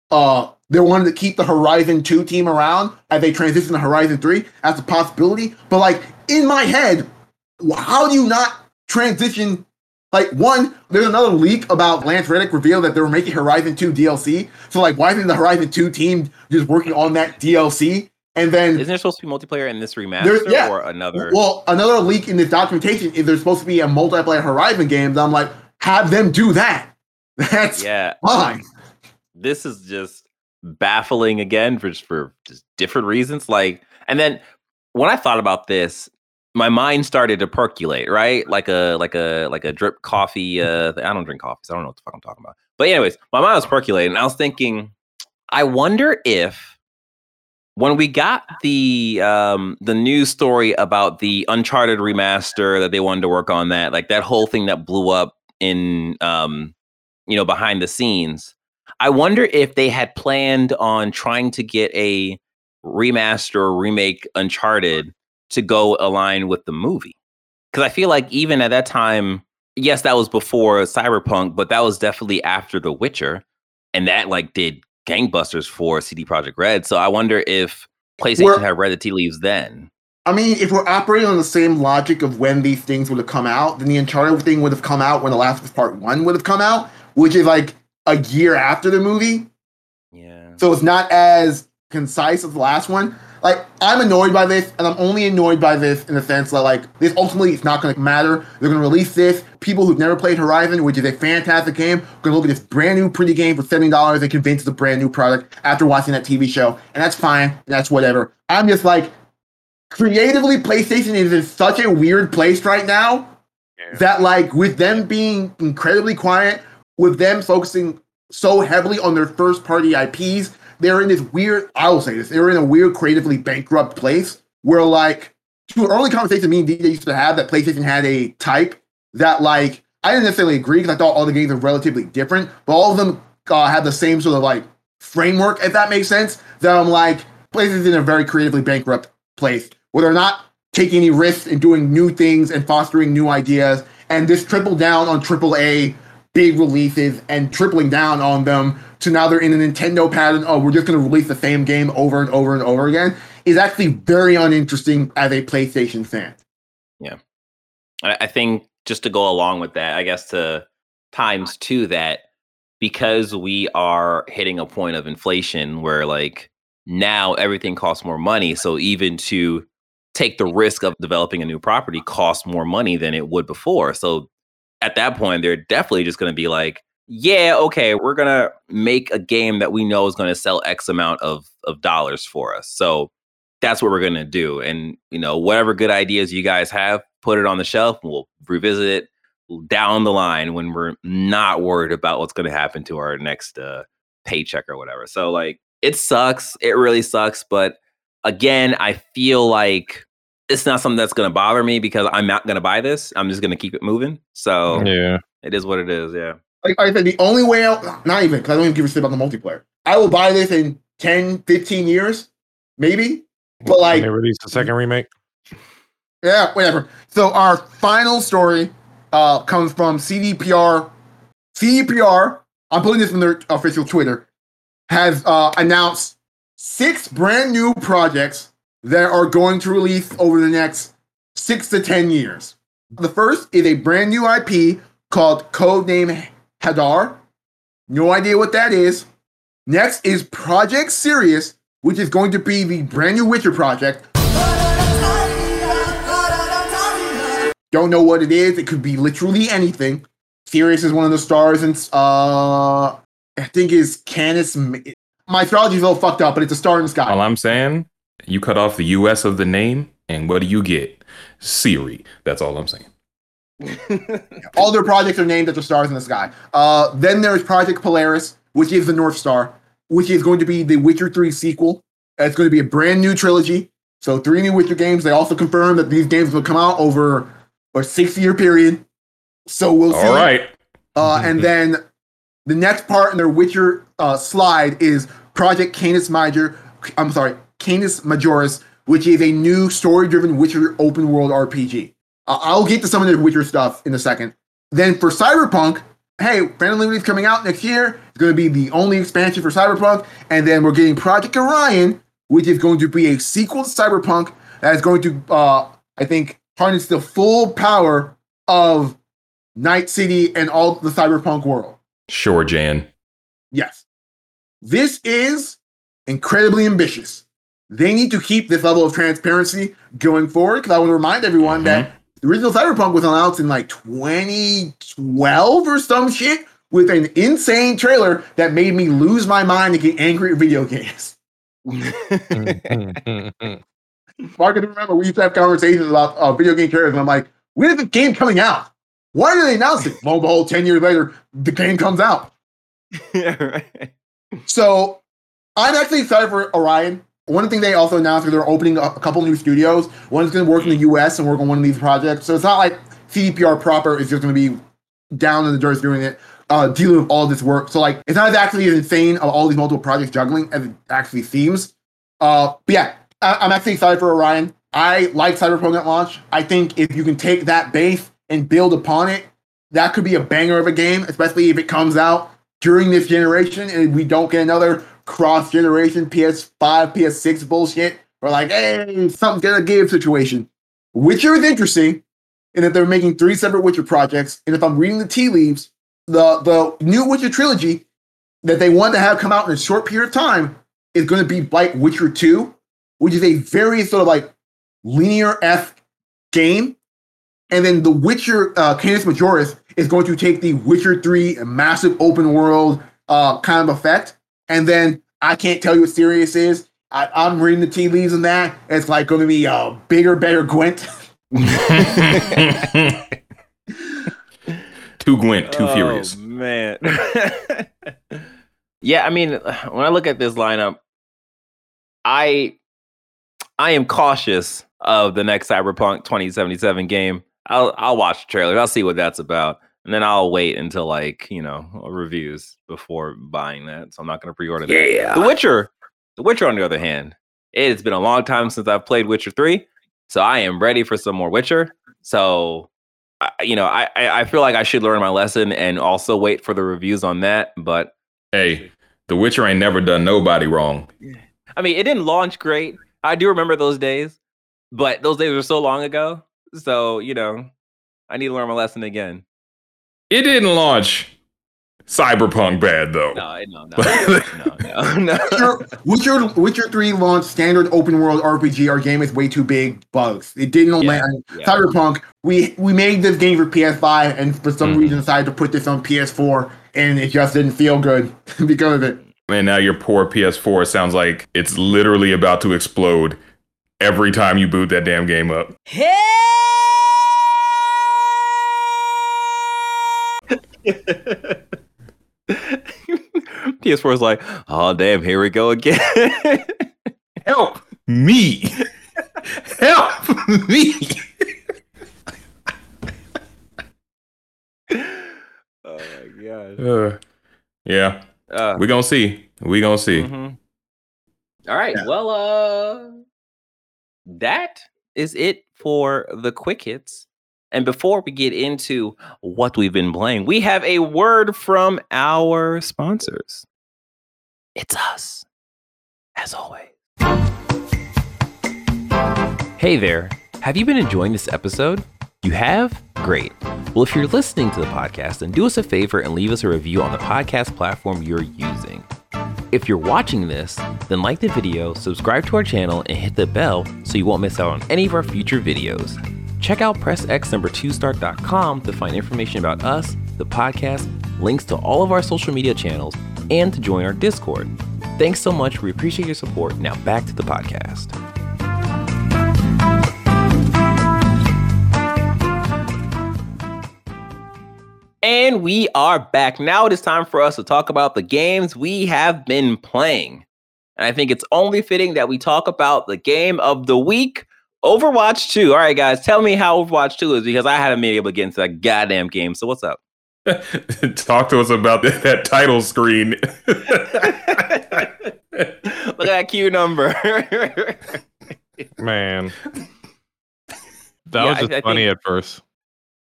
Uh, they wanted to keep the Horizon 2 team around as they transition to Horizon 3. That's a possibility. But like in my head, how do you not transition like one, there's another leak about Lance Reddick revealed that they were making Horizon 2 DLC. So like, why isn't the Horizon 2 team just working on that DLC? And then, Isn't there supposed to be multiplayer in this remaster yeah. or another? well, another leak in this documentation is there's supposed to be a multiplayer Horizon game. I'm like, have them do that. That's yeah, fine. this is just baffling again for just for just different reasons. Like, and then when I thought about this, my mind started to percolate, right? Like a like a like a drip coffee. Uh, I don't drink coffee, so I don't know what the fuck I'm talking about. But anyways, my mind was percolating. And I was thinking, I wonder if when we got the um the news story about the Uncharted remaster that they wanted to work on that, like that whole thing that blew up in um you know behind the scenes. I wonder if they had planned on trying to get a remaster or remake Uncharted to go align with the movie. Because I feel like even at that time, yes, that was before Cyberpunk, but that was definitely after The Witcher, and that like did gangbusters for CD Projekt Red. So I wonder if PlayStation We're- had read the tea leaves then. I mean, if we're operating on the same logic of when these things would have come out, then the Uncharted thing would have come out when The Last of Us Part 1 would have come out, which is like a year after the movie. Yeah. So it's not as concise as the last one. Like, I'm annoyed by this, and I'm only annoyed by this in the sense that, like, this ultimately it's not going to matter. They're going to release this. People who've never played Horizon, which is a fantastic game, are going to look at this brand new, pretty game for $70 and convince it's a brand new product after watching that TV show. And that's fine. And that's whatever. I'm just like, creatively, PlayStation is in such a weird place right now that like with them being incredibly quiet, with them focusing so heavily on their first party IPs, they're in this weird, I will say this, they're in a weird creatively bankrupt place where like to early conversation me and DJ used to have that PlayStation had a type that like I didn't necessarily agree because I thought all the games are relatively different, but all of them uh, have the same sort of like framework, if that makes sense. That I'm like, PlayStation's in a very creatively bankrupt place where they're not taking any risks and doing new things and fostering new ideas, and this triple down on AAA big releases and tripling down on them to now they're in a Nintendo pattern. Oh, we're just going to release the same game over and over and over again is actually very uninteresting as a PlayStation fan. Yeah. I think just to go along with that, I guess to times two that because we are hitting a point of inflation where like now everything costs more money. So even to take the risk of developing a new property costs more money than it would before. So at that point, they're definitely just going to be like, yeah, okay, we're to make a game that we know is to sell X amount of, of dollars for us. So that's what we're to do. And, you know, whatever good ideas you guys have, put it on the shelf and we'll revisit it down the line when we're not worried about what's to happen to our next uh, paycheck or whatever. So, like, it sucks. It really sucks. But again, I feel like it's not something that's to bother me because I'm not to buy this. I'm just to keep it moving. So Yeah. it is what it is. Yeah. Like I said, the only way out, not even, because I don't even give a shit about the multiplayer. I will buy this in 10, 15 years, maybe. But like, they released the second remake. Yeah, whatever. So our final story uh, comes from CDPR. CDPR, I'm putting this from their official Twitter, has uh, announced six brand new projects that are going to release over the next six to ten years. The first is a brand new IP called Codename Hadar. No idea what that is. Next is Project Sirius, which is going to be the brand new Witcher project. Don't know what it is. It could be literally anything. Sirius is one of the stars, and uh, I think is Canis. My astrology's a little fucked up, but it's a star in the sky. All I'm saying, you cut off the US of the name, and what do you get? Siri. That's all I'm saying. All their projects are named after stars in the sky. Uh, then there's Project Polaris, which is the North Star, which is going to be the Witcher 3 sequel. It's going to be a brand new trilogy. So three new Witcher games. They also confirmed that these games will come out over a six-year period. So we'll see. All right. Uh, and then the next part in their Witcher uh, slide is Project Canis Major. I'm sorry, Canis Majoris, which is a new story-driven Witcher open world RPG. I'll get to some of the Witcher stuff in a second. Then for Cyberpunk, hey, Phantom Liberty's coming out next year. It's going to be the only expansion for Cyberpunk. And then we're getting Project Orion, which is going to be a sequel to Cyberpunk that is going to, uh, I think, harness the full power of Night City and all the Cyberpunk world. Sure, Jan. Yes. This is incredibly ambitious. They need to keep this level of transparency going forward because I want to remind everyone that the original Cyberpunk was announced in like 2012 or some shit with an insane trailer that made me lose my mind and get angry at video games. Mark, I can remember we used to have conversations about uh, video game trailers, and I'm like, when is the game coming out? Why did they announce it? Lo and behold, 10 years later, the game comes out. yeah, right. So I'm actually excited for Orion. One thing they also announced is they're opening a, couple new studios. One's going to work in the US and work on one of these projects. So it's not like CDPR proper is just going to be down in the dirt doing it, uh, dealing with all this work. So like it's not as actually as insane of all these multiple projects juggling as it actually seems. Uh, but yeah, I, I'm actually excited for Orion. I like Cyberpunk at launch. I think if you can take that base and build upon it, that could be a banger of a game, especially if it comes out during this generation and we don't get another cross generation PS5, PS6 bullshit. We're like, hey, something's gonna give situation. Witcher is interesting in that they're making three separate Witcher projects. And if I'm reading the tea leaves, the the new Witcher trilogy that they want to have come out in a short period of time is going to be like Witcher 2, which is a very sort of like linear F game. And then the Witcher uh, Canis Majoris is going to take the Witcher 3 massive open world uh, kind of effect. And then I can't tell you what Sirius is. I, I'm reading the tea leaves in that. It's like going to be a bigger, better Gwent. too Gwent, too Oh, furious. man. yeah, I mean, when I look at this lineup, I I am cautious of the next Cyberpunk 2077 game. I'll I'll watch the trailer. I'll see what that's about. And then I'll wait until like, you know, uh, reviews before buying that. So I'm not gonna pre-order that. Yeah. The Witcher, The Witcher, on the other hand, it's been a long time since I've played Witcher 3. So I am ready for some more Witcher. So I, you know, I, I I feel like I should learn my lesson and also wait for the reviews on that. But Hey, The Witcher ain't never done nobody wrong. I mean, it didn't launch great. I do remember those days, but those days were so long ago. So you know, I need to learn my lesson again. It didn't launch Cyberpunk bad though. No, no, no, no, no, no. Witcher, Witcher, Witcher 3 launched standard open world RPG. Our game is way too big. Bugs. It didn't Yeah, land. yeah. Cyberpunk. We we made this game for PS5, and for some Mhm. reason decided to put this on PS4, and it just didn't feel good because of it. And now your poor PS4 sounds like it's literally about to explode every time you boot that damn game up. PS4 is like, oh damn, here we go again. Help me. Help me. oh my god. Uh, yeah, Uh, we gonna see. We're gonna see. mhm. All right. Yeah. Well, uh, that is it for the quick hits. And before we get into what we've been playing, we have a word from our sponsors. It's us, as always. Hey there. Have you been enjoying this episode? You have? Great. Well, if you're listening to the podcast, then do us a favor and leave us a review on the podcast platform you're using. If you're watching this, then like the video, subscribe to our channel, and hit the bell so you won't miss out on any of our future videos. Check out PressX2Start.com to find information about us, the podcast, links to all of our social media channels, and to join our Discord. Thanks so much. We appreciate your support. Now back to the podcast. And we are back. Now it is time for us to talk about the games we have been playing. And I think it's only fitting that we talk about the game of the week, Overwatch 2. All right, guys, tell me how Overwatch 2 is because I haven't been able to get into that goddamn game. So what's up? Talk to us about that, that title screen. Look at that Q number. Man. That Yeah, was I- just I funny think- at first.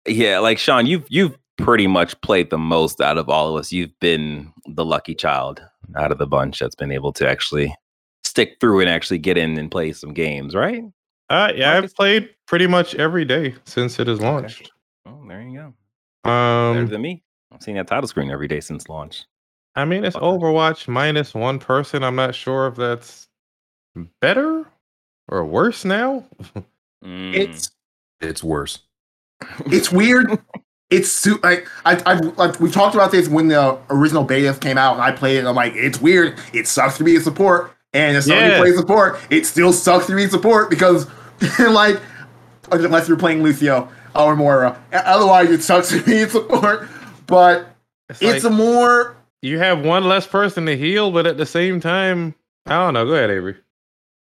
yeah, like Sean, you've you've pretty much played the most out of all of us. You've been the lucky child out of the bunch that's been able to actually stick through and actually get in and play some games, right? Uh, yeah, Marcus? I've played pretty much every day since it has launched. Oh, there you go. Better Um, than me. I'm seeing that title screen every day since launch. I mean, it's Overwatch minus one person. I'm not sure if that's better or worse now. Mm. It's it's worse. it's weird. It's su- like I I like we talked about this when the original beta came out and I played it. And I'm like, it's weird. It sucks to be a support, and if somebody Yeah. plays support, it still sucks to be support because like unless you're playing Lucio or Moira, otherwise it sucks to be in support. But It's, it's like a more you have one less person to heal, but at the same time, I don't know. Go ahead, Avery.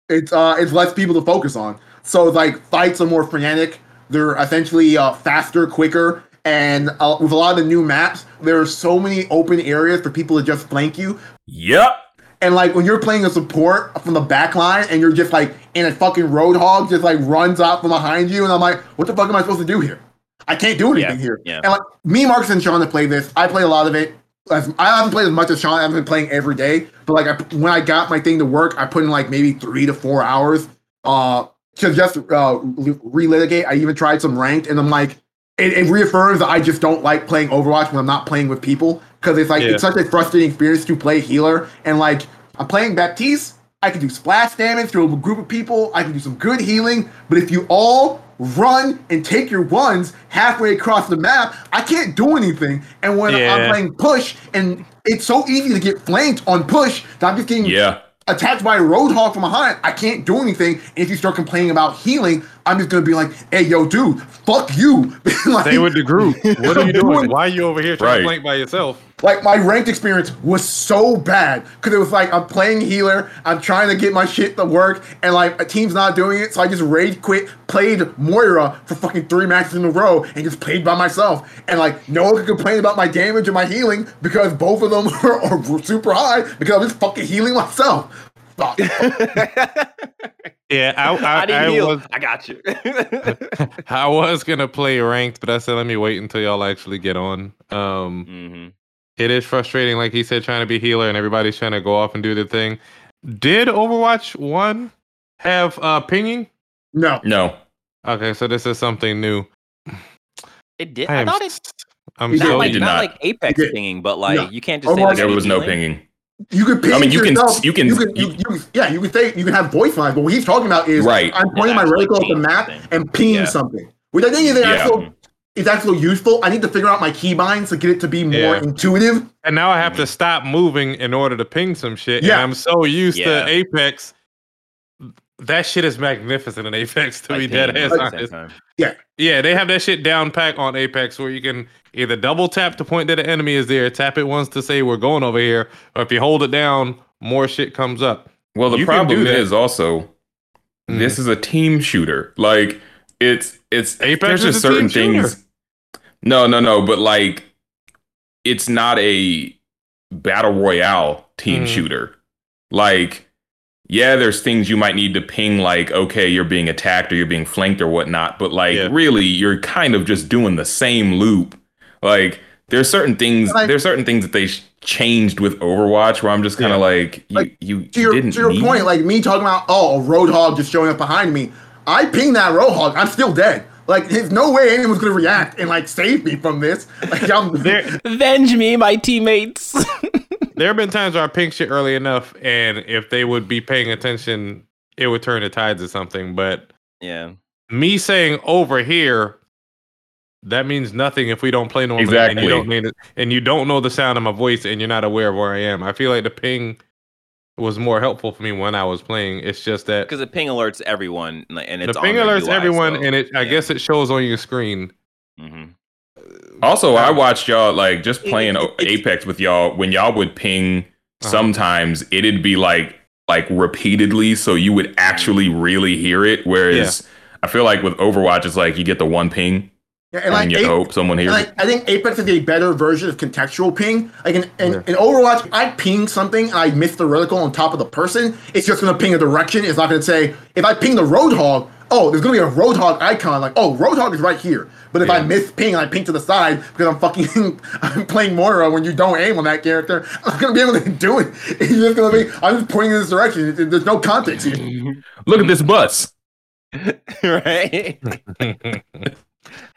it's uh it's less people to focus on. So like fights are more frenetic. They're essentially uh, faster, quicker, and uh, with a lot of the new maps, there are so many open areas for people to just flank you. Yep. And like when you're playing a support from the back line and you're just like in a fucking roadhog just like runs out from behind you, and I'm like, what the fuck am I supposed to do here? I can't do anything Yeah, here. yeah. And like me, Marcus, and Sean have played this. I play a lot of it. As, I haven't played as much as Sean. I haven't been playing every day. But like I, when I got my thing to work, I put in like maybe three to four hours uh, to just uh, relitigate. I even tried some ranked, and I'm like, it, it reaffirms that I just don't like playing Overwatch when I'm not playing with people because it's like Yeah. it's such a frustrating experience to play healer and like I'm playing Baptiste. I can do splash damage to a group of people. I can do some good healing, but if you all run and take your ones halfway across the map, I can't do anything. And when I'm playing push, and it's so easy to get flanked on push that I'm just getting Yeah. Attacked by a roadhog from behind. I can't do anything. And if you start complaining about healing, I'm just gonna be like, "Hey, yo, dude, fuck you." like, Stay with the group. What are you doing? Doing- Why are you over here trying Right. to flank by yourself? Like my ranked experience was so bad because it was like I'm playing healer, I'm trying to get my shit to work, and like a team's not doing it, so I just rage quit, played Moira for fucking three matches in a row, and just played by myself. And like no one could complain about my damage and my healing because both of them are, are super high because I'm just fucking healing myself. Fuck. Yeah, I, I, I didn't I heal. was I got you. I was gonna play ranked, but I said let me wait until y'all actually get on. Um, Mhm. It is frustrating, like he said, trying to be healer and everybody's trying to go off and do their thing. Did Overwatch One have uh pinging? No. No. Okay, so this is something new. It did. I I, am thought it s- I'm It not did- so like did not, not. like Apex It did. pinging, but like No. you can't just Oh, say like, There was no pinging. You can ping I mean, you can- yourself. you can- you can, you, you- you- yeah, you can say you can have voice lines, but what he's talking about is Right. I'm pointing my actually reticle at the map something. and ping Yeah. something, which I think is Yeah. actually is actually useful. I need to figure out my keybinds to get it to be more Yeah. intuitive. and now I have to stop moving in order to ping some shit. Yeah. And I'm so used Yeah. to Apex. That shit is magnificent in Apex to Like be dead ass at the same honest. Yeah, Yeah, they have that shit down pack on Apex where you can either double tap to point that the enemy is there, tap it once to say we're going over here, or if you hold it down, more shit comes up. Well, the You problem is also Mm. this is a team shooter. Like it's it's Apex there's is just a team certain shooter. No, no, no. But like, it's not a battle royale team Mhm. shooter. Like yeah, there's things you might need to ping, like, okay, you're being attacked or you're being flanked or whatnot. But like, Yeah. really, you're kind of just doing the same loop. Like, there's certain things, Like- there's certain things that they sh- changed with Overwatch where I'm just kind of like, you, Like, you, to you your didn't to your point, it. like me talking about oh a roadhog just showing up behind me. I ping that roadhog, I'm still dead. Like there's no way anyone's gonna react and like save me from this. Like I'm There, Avenge me, my teammates. there have been times where I ping shit early enough, and if they would be paying attention, it would turn the tides of something. But yeah. me saying over here, that means nothing if we don't play normally. And Exactly. you don't need it, and you don't know the sound of my voice, and you're not aware of where I am. I feel like the ping was more helpful for me when I was playing. It's just that Because it ping alerts everyone, and it's the ping their alerts UI, everyone, so, and it I yeah. guess it shows on your screen. Mhm. Also, I watched y'all like just playing it- it- Apex with y'all. When y'all would ping, Uh-huh. sometimes it'd be like like repeatedly, so you would actually really hear it. Whereas I feel like with Overwatch, it's like you get the one ping Yeah, and and, like you Ape- hope someone hears And it. I, I think Apex is a better version of contextual ping. Like in, in, Yeah. in Overwatch, I ping something and I miss the reticle on top of the person. It's just gonna ping a direction. It's not gonna say if I ping the Roadhog, oh, there's gonna be a Roadhog icon. Like, oh, Roadhog is right here. But if I miss ping and I ping to the side because I'm fucking I'm playing Moira when you don't aim on that character, I'm not gonna be able to do it. It's just gonna be I'm just pointing in this direction. There's no context here. Look at this bus. right?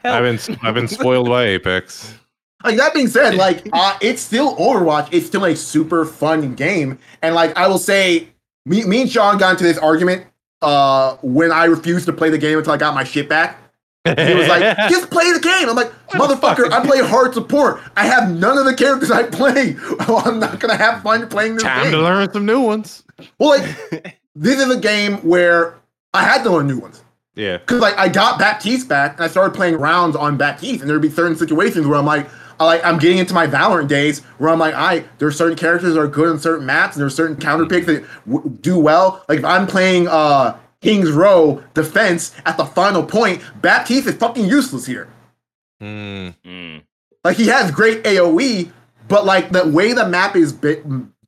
I've been I've been spoiled by Apex. Like that being said, like uh, it's still Overwatch. It's still a super fun game, and like I will say, me, me and Sean got into this argument uh, when I refused to play the game until I got my shit back. He was like, "Just play the game." I'm like, "Motherfucker, I play hard support. I have none of the characters I play. I'm not gonna have fun playing this game." Time game." to learn some new ones. Well, like this is a game where I had to learn new ones. Yeah. Cause like I got Baptiste back and I started playing rounds on Baptiste, and there'd be certain situations where I'm like, I like I'm getting into my Valorant days where I'm like, I there's certain characters that are good on certain maps, and there's certain counter picks that w- do well. Like if I'm playing uh Kings Row defense at the final point, Baptiste is fucking useless here. Mm. Like he has great AOE, but like the way the map is be-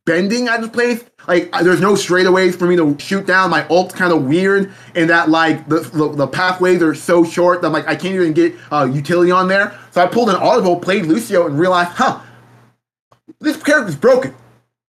bending at this place, like uh, there's no straightaways for me to shoot down. My ult's kind of weird in that like the, the the pathways are so short that like I can't even get uh, utility on there. So I pulled an audible, played Lucio, and realized, huh, this character's broken.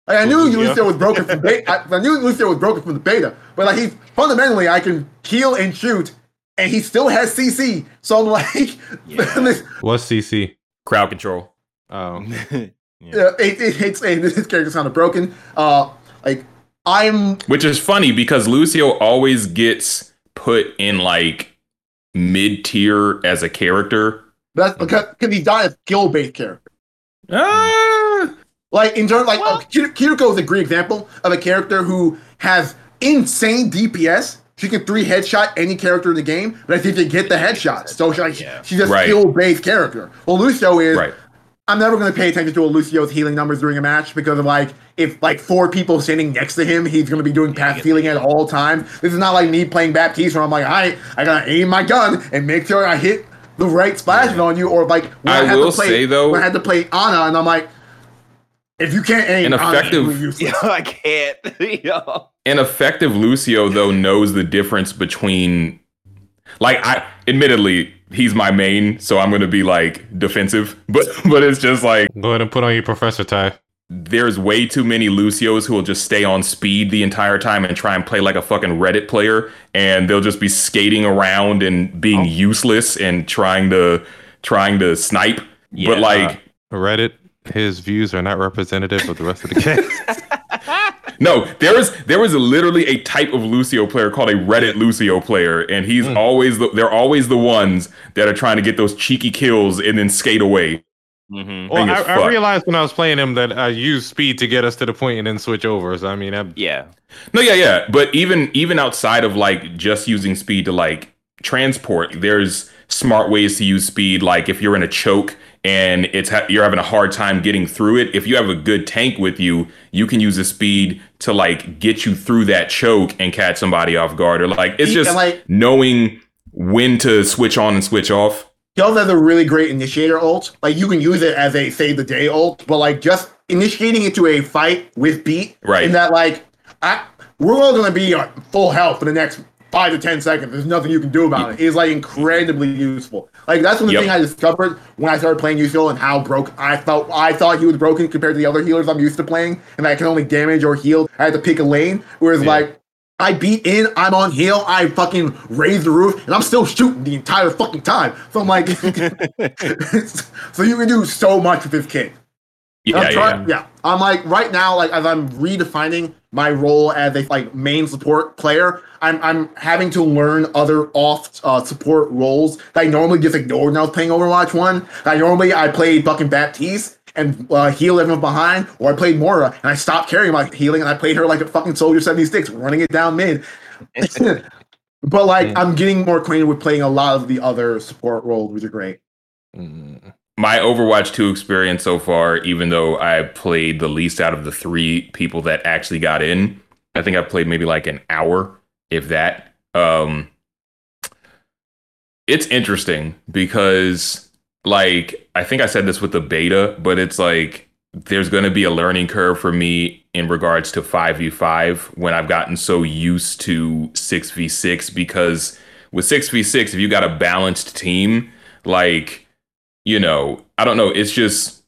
Like I knew Lucio? Lucio was broken from beta. I, I knew Lucio was broken from the beta, but like he's fundamentally I can heal and shoot, and he still has CC. So I'm like, this, What's CC? Crowd control. Oh. Yeah, it, it, it's it, this character's kind of broken. Uh, like I'm Which is funny because Lucio always gets put in like mid tier as a character. that's because because he's not a skill based character. Ah, Like in terms, like oh, Kiriko is a great example of a character who has insane DPS. She can three headshot any character in the game, but I think they get the headshots. So she, like, Yeah. she's a Right. skill based character. Well, Lucio is. right. I'm never going to pay attention to a Lucio's healing numbers during a match because of like if like four people standing next to him, he's going to be doing path healing at all times. This is not like me playing Baptiste where I'm like, I I gotta aim my gun and make sure I hit the right splashes on you. Or like when I had will to play, say, though- when I had to play Ana and I'm like, if you can't aim, An Ana, effective- you're. Yo, I can't. Yo. An effective Lucio though knows the difference between like I admittedly he's my main, so I'm gonna be like defensive. But but it's just like Go ahead and put on your professor tie. there's way too many Lucios who will just stay on speed the entire time and try and play like a fucking Reddit player, and they'll just be skating around and being oh. useless and trying to trying to snipe. Yeah, but like uh, Reddit, his views are not representative of the rest of the game. no, there is there was literally a type of Lucio player called a Reddit Lucio player, and he's always the, they're always the ones that are trying to get those cheeky kills and then skate away. hmm well, I, I realized when I was playing him that I used speed to get us to the point and then switch over. So I mean, I, Yeah. No, yeah, yeah. But even even outside of like just using speed to like transport, there's smart ways to use speed. Like if you're in a choke and it's ha- you're having a hard time getting through it, if you have a good tank with you, you can use the speed to like get you through that choke and catch somebody off guard. Or like it's just like- knowing when to switch on and switch off. He also has a really great initiator ult. Like you can use it as a save the day ult, but like just initiating into a fight with beat Right. in that like I we're all gonna be on full health for the next five to ten seconds. There's nothing you can do about it. It's like incredibly useful. Like that's one of the Yep. thing I discovered when I started playing Yuzil and how broke I felt. I thought he was broken compared to the other healers I'm used to playing, and I can only damage or heal. I had to pick a lane. Whereas Yeah. like I beat in, I'm on heal, I fucking raise the roof, and I'm still shooting the entire fucking time. So I'm like, so you can do so much with this kid. Yeah, I'm yeah, trying- yeah. I'm like right now, like as I'm redefining my role as a like main support player, I'm I'm having to learn other off uh, support roles that I normally just ignored when I was playing Overwatch One. I normally I played fucking Baptiste and uh, heal everyone behind, or I played Moira and I stopped caring about healing and I played her like a fucking Soldier 76, running it down mid. but like Mm. I'm getting more acquainted with playing a lot of the other support roles, which are great. Mm. My Overwatch 2 experience so far, even though I played the least out of the three people that actually got in, I think I played maybe like an hour, if that. Um, it's interesting because, like, I think I said this with the beta, but it's like there's going to be a learning curve for me in regards to 5v5 when I've gotten so used to 6v6 because with 6v6, if you got a balanced team, like, you know, I don't know, it's just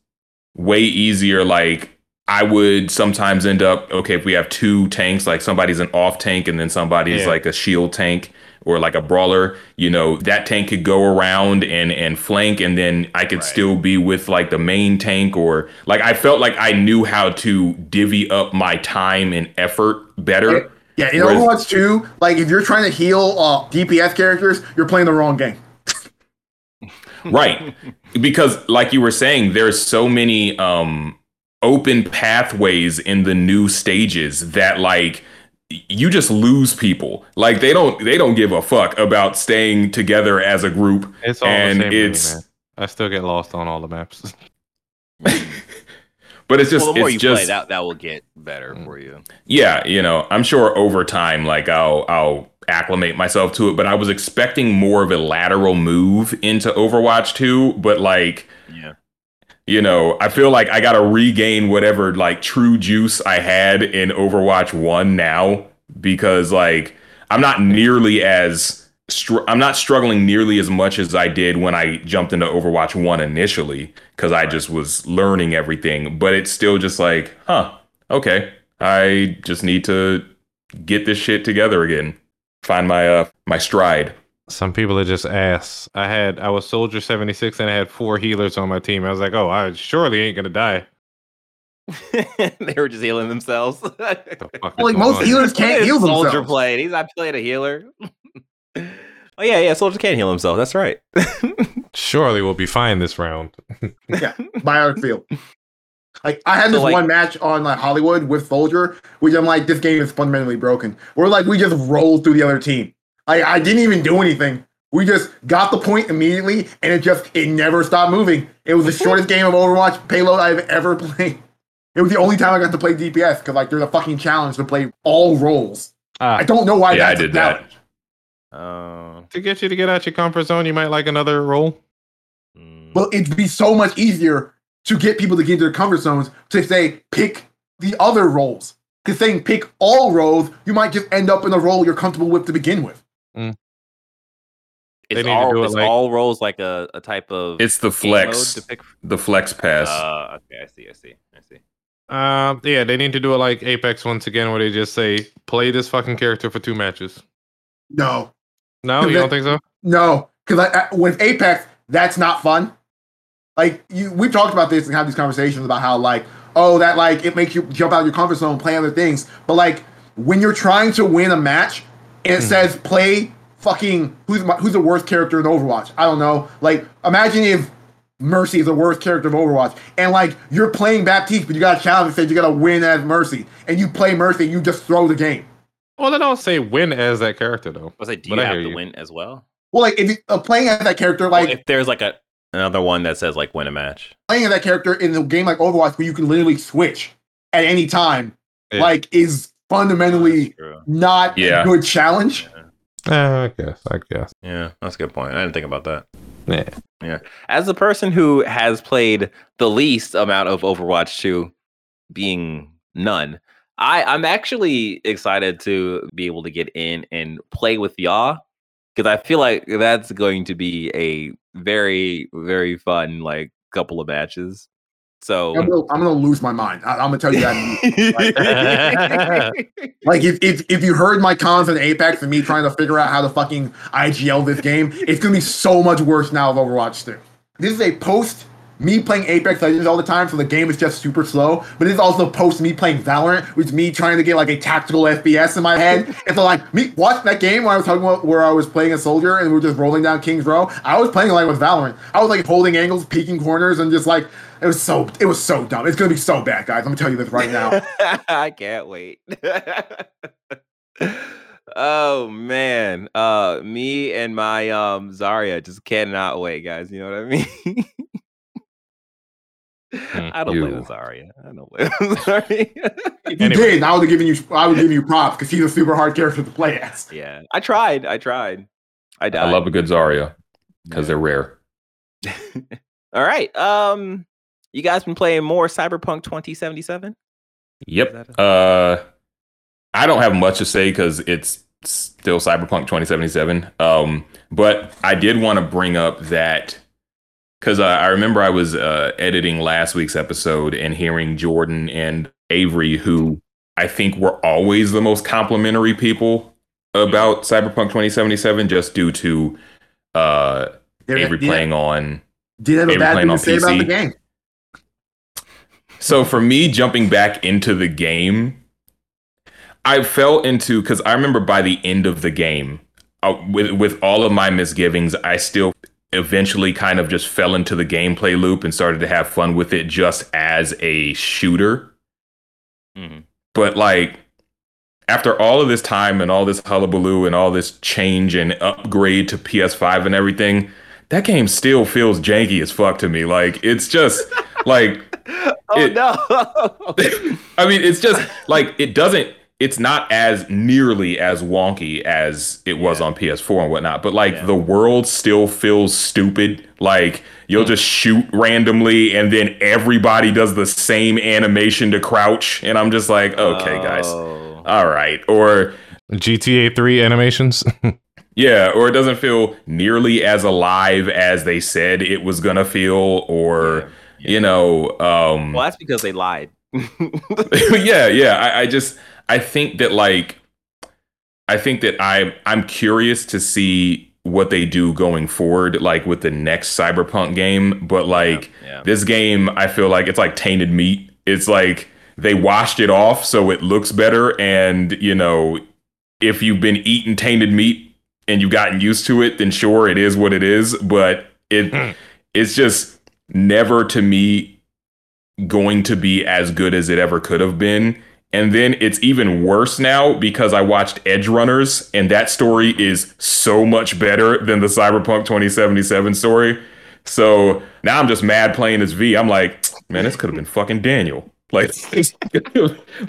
way easier. Like, I would sometimes end up, okay, if we have two tanks, like somebody's an off tank and then somebody's Yeah. like a shield tank or like a brawler, you know, that tank could go around and and flank and then I could Right. still be with like the main tank or like I felt like I knew how to divvy up my time and effort better. Yeah, in Whereas- Overwatch 2, like if you're trying to heal uh, DPS characters, you're playing the wrong game. right because like you were saying there's so many um open pathways in the new stages that like you just lose people like they don't they don't give a fuck about staying together as a group It's all And the same. to me, it's- man. I still get lost on all the maps. but it's just well, the more it's you just play, that that will get better Mm. for you. yeah you know i'm sure over time like i'll i'll acclimate myself to it but i was expecting more of a lateral move into overwatch 2 but like Yeah. you know, I feel like I got to regain whatever like true juice I had in Overwatch 1 now because like I'm not nearly as str- I'm not struggling nearly as much as I did when I jumped into Overwatch 1 initially cuz I just was learning everything, but it's still just like, huh, okay. I just need to get this shit together again. Find my uh my stride. Some people are just ass. I had I was soldier seventy six and I had four healers on my team. I was like, oh, I surely ain't gonna die. they were just healing themselves. The fuck is Like most on? healers can't heal is Soldier played. He's not playing a healer. oh yeah, yeah. Soldier can't heal himself. That's right. Surely we'll be fine this round. yeah, biotic field. Like I had So, this like- one match on like Hollywood with Soldier, which I'm like, this game is fundamentally broken. We're like, we just rolled through the other team. I I didn't even do anything. We just got the point immediately, and it just it never stopped moving. It was the shortest game of Overwatch payload I've ever played. It was the only time I got to play DPS because like there's a fucking challenge to play all roles. Ah, I don't know why. Yeah, I that's a did that. Uh, to get you to get out your comfort zone, you might like another role. mm. Well, it'd be so much easier to get people to get into their comfort zones to say pick the other roles. Because saying pick all roles, you might just end up in a role you're comfortable with to begin with. it's all do it's like- all roles like a, a type of It's the flex to pick. the flex pass. Uh, okay, I see, I see, I see. Um, yeah, they need to do it like Apex once again, where they just say play this fucking character for two matches. No, No, you don't think so? no, because I, I, with Apex, that's not fun. Like you, we've talked about this and have these conversations about how like, oh, that like it makes you jump out of your comfort zone and play other things. But like when you're trying to win a match, and it Mhm. says play fucking who's my, who's the worst character in Overwatch? I don't know. Like imagine if Mercy is the worst character of Overwatch, and like you're playing Baptiste, but you got a challenge that says you got to win as Mercy, and you play Mercy, and you just throw the game. Well, they don't say win as that character though. I was like, do But you I have to you. win as well? Well, like if you uh, playing as that character, Like, like if there's like a another one that says like win a match. playing that character in a game like Overwatch, where you can literally switch at any time, Yeah. like is fundamentally not Yeah. a good challenge. Uh, I guess. I guess. Yeah, that's a good point. I didn't think about that. Yeah. Yeah. As a person who has played the least amount of Overwatch 2, being none, I I'm actually excited to be able to get in and play with y'all because I feel like that's going to be a very very fun like couple of matches. So I'm gonna, I'm gonna lose my mind. I, am gonna tell you that. like if, if if you heard my cons in Apex and me trying to figure out how to fucking IGL this game, it's gonna be so much worse now of Overwatch 2. This is a post me playing Apex Legends all the time, so the game is just super slow. But it's also post me playing Valorant, which is me trying to get like a tactical FPS in my head. and so like me watch that game where I was talking about where I was playing a soldier and we are just rolling down King's Row. I was playing like with Valorant. I was like holding angles, peeking corners, and just like it was so it was so dumb. It's gonna be so bad, guys. I'm gonna tell you this right now. I can't wait. oh man. Uh me and my um Zarya just cannot wait, guys. You know what I mean? Hmm, I don't you. play Zarya. I don't play with Zarya. if you anyway. did, I would have given you I would give you props because he's a super hard character to play as. Yeah. I tried. I tried. I died. I love a good Zarya because yeah. they're rare. All right. Um you guys been playing more Cyberpunk 2077? Yep. Uh I don't have much to say because it's still Cyberpunk 2077. Um, but I did want to bring up that because uh, I remember I was uh, editing last week's episode and hearing Jordan and Avery, who I think were always the most complimentary people about Cyberpunk 2077, just due to uh, Avery playing on. Did have a bad thing to say PC. about the game. So for me, jumping back into the game, I fell into because I remember by the end of the game, uh, with with all of my misgivings, I still eventually kind of just fell into the gameplay loop and started to have fun with it just as a shooter. Mm-hmm. But like after all of this time and all this hullabaloo and all this change and upgrade to PS5 and everything, that game still feels janky as fuck to me. Like it's just like oh it, no. I mean, it's just like it doesn't it's not as nearly as wonky as it was yeah. on PS4 and whatnot, but like yeah. the world still feels stupid. Like you'll mm. just shoot randomly and then everybody does the same animation to crouch. And I'm just like, okay, oh. guys. All right. Or GTA 3 animations. yeah. Or it doesn't feel nearly as alive as they said it was going to feel. Or, yeah. you know. Um, well, that's because they lied. yeah. Yeah. I, I just. I think that like I think that I I'm curious to see what they do going forward, like with the next Cyberpunk game. But like yeah, yeah. this game, I feel like it's like tainted meat. It's like they washed it off so it looks better. And you know, if you've been eating tainted meat and you've gotten used to it, then sure, it is what it is. But it hmm. it's just never to me going to be as good as it ever could have been. And then it's even worse now because I watched Edgerunners, and that story is so much better than the Cyberpunk 2077 story. So now I'm just mad playing as V. I'm like, man, this could have been fucking Daniel. Like,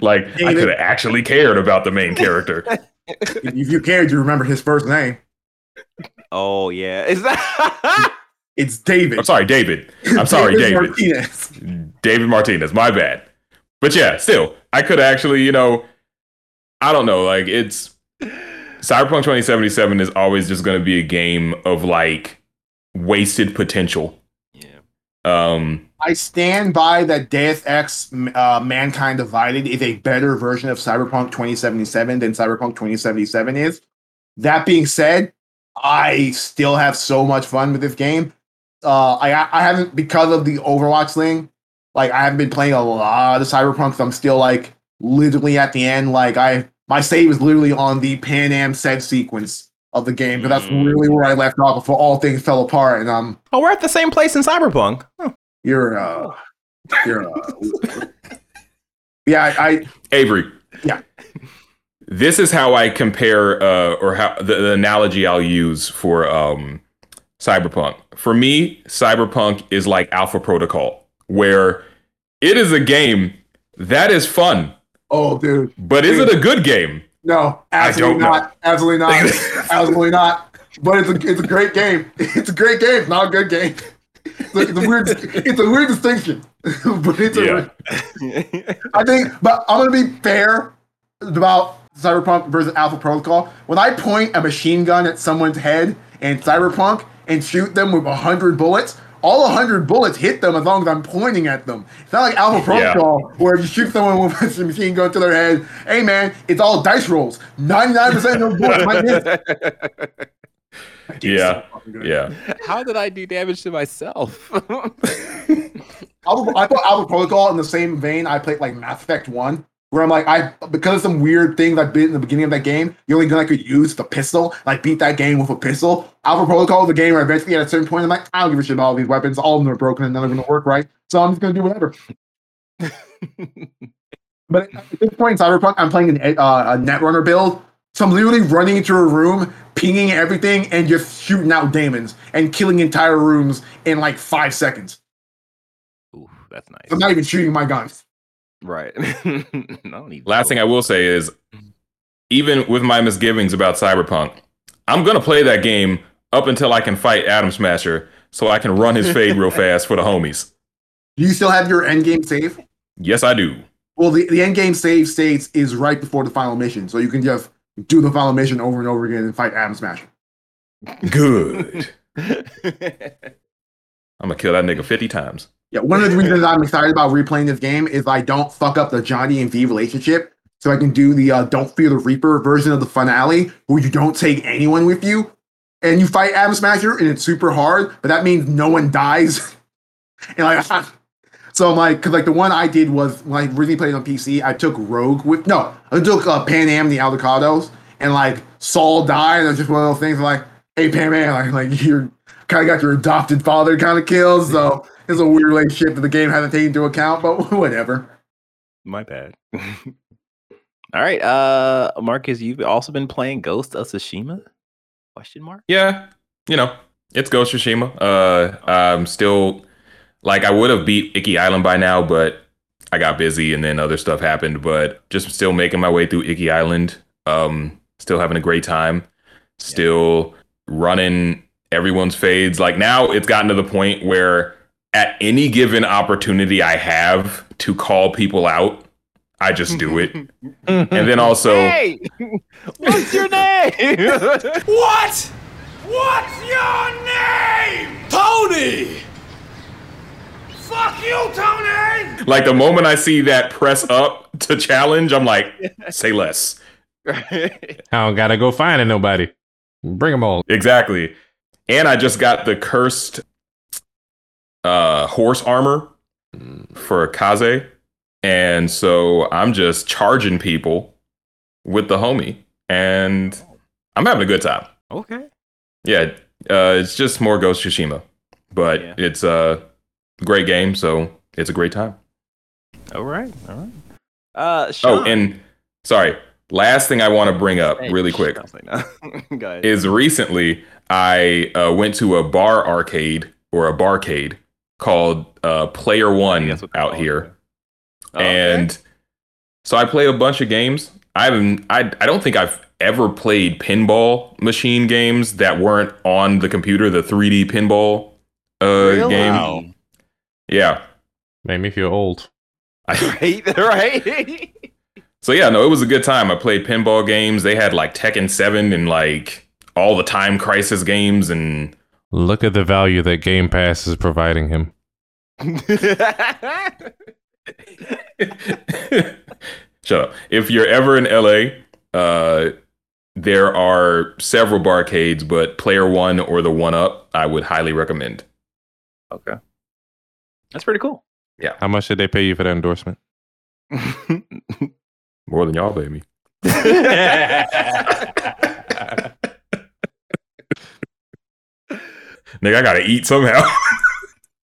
like I could have actually cared about the main character. if you cared, you remember his first name. Oh yeah, is that? it's David. I'm sorry, David. I'm sorry, David. David Martinez. David Martinez. My bad. But yeah, still, I could actually, you know, I don't know, like it's Cyberpunk 2077 is always just going to be a game of like wasted potential. Yeah. Um I stand by that Deus Ex uh, Mankind Divided is a better version of Cyberpunk 2077 than Cyberpunk 2077 is. That being said, I still have so much fun with this game. Uh, I I haven't because of the Overwatch thing. Like I haven't been playing a lot of Cyberpunk. So I'm still like literally at the end. Like I my save is literally on the Panam said sequence of the game, but that's mm. really where I left off before all things fell apart. And um, oh, we're at the same place in Cyberpunk. Huh. You're uh, you're uh, yeah, I, I Avery. Yeah. This is how I compare, uh, or how the, the analogy I'll use for um, Cyberpunk. For me, Cyberpunk is like Alpha Protocol where it is a game that is fun. Oh, dude. But dude. is it a good game? No, absolutely not. Know. Absolutely not. absolutely not. But it's a it's a great game. It's a great game. Not a good game. it's a weird, it's a weird distinction, but it's a. Yeah. I think, but I'm gonna be fair about Cyberpunk versus Alpha Protocol. When I point a machine gun at someone's head in Cyberpunk and shoot them with hundred bullets, all hundred bullets hit them as long as I'm pointing at them. It's not like Alpha Yeah. Protocol where you shoot someone with a machine gun to their head. Hey man, it's all dice rolls. Ninety nine percent of those bullets might hit. Yeah. Yeah. How did I do damage to myself? Alpha, I thought Alpha Protocol in the same vein. I played like Mass Effect One, where I'm like, I because of some weird things I did in the beginning of that game, the only gun I could use is the pistol. Like beat that game with a pistol. Alpha Protocol is a game where eventually at a certain point I'm like, I don't give a shit about all these weapons. All of them are broken and none of them work right. So I'm just gonna do whatever. But at this point in Cyberpunk, I'm playing an, uh, a Netrunner build. So I'm literally running into a room, pinging everything, and just shooting out demons and killing entire rooms in like five seconds. Ooh, that's nice. I'm not even shooting my guns. Right. I don't Last thing I will say is, even with my misgivings about Cyberpunk, I'm gonna play that game up until I can fight Adam Smasher, so I can run his fade real fast for the homies. Do you still have your end game save? Yes, I do. Well, the, the end game save states is right before the final mission, so you can just do the final mission over and over again and fight Adam Smasher. Good. I'm gonna kill that nigga 50 times. Yeah, one of the reasons I'm excited about replaying this game is I don't fuck up the Johnny and V relationship, so I can do the uh, Don't Fear the Reaper version of the finale, where you don't take anyone with you, and you fight Adam Smasher, and it's super hard, but that means no one dies. and like, so I'm like, because like the one I did was when I originally played on PC, I took Rogue with no, I took uh, Panam the Aldecaldos, and like Saul died, and it was just one of those things like, hey Panam, like, like you're kind of got your adopted father kind of killed, so it's a weird relationship that the game hasn't taken into account, but whatever. My bad. All right, uh, Marcus, you've also been playing Ghost of Tsushima? Question mark. Yeah, you know, it's Ghost of Tsushima. Uh, I'm still like I would have beat Iki Island by now, but I got busy and then other stuff happened. But just still making my way through Iki Island. Um, still having a great time. Still running everyone's fades. Like now, it's gotten to the point where at any given opportunity I have to call people out, I just do it. and then also. Hey, what's your name? What? What's your name? Tony! Fuck you, Tony! Like the moment I see that press up to challenge, I'm like, say less. I don't gotta go finding nobody. Bring them all. Exactly. And I just got the cursed uh horse armor for Kaze. And so I'm just charging people with the homie. And I'm having a good time. okay. Yeah. Uh it's just more Ghost Tsushima. But Yeah. it's a great game, so it's a great time. All right. All right. Uh, Oh, and sorry, last thing I want to bring up Hey, really quick don't say no. Go ahead. is recently I uh, went to a bar arcade or a barcade called uh, Player One That's what they're out called, here, yeah. Okay. and so I play a bunch of games. I haven't. I I don't think I've ever played pinball machine games that weren't on the computer. The 3D pinball uh, Really? game. Wow. Yeah. Made me feel old. I, right, right. So yeah, no, it was a good time. I played pinball games. They had like Tekken 7 and like all the Time Crisis games and Look at the value that Game Pass is providing him. Shut up. If you're ever in LA, uh there are several barcades, but Player 1 or the 1 Up, I would highly recommend. okay. That's pretty cool. Yeah. How much did they pay you for that endorsement? More than y'all, baby. Nigga, I gotta eat somehow.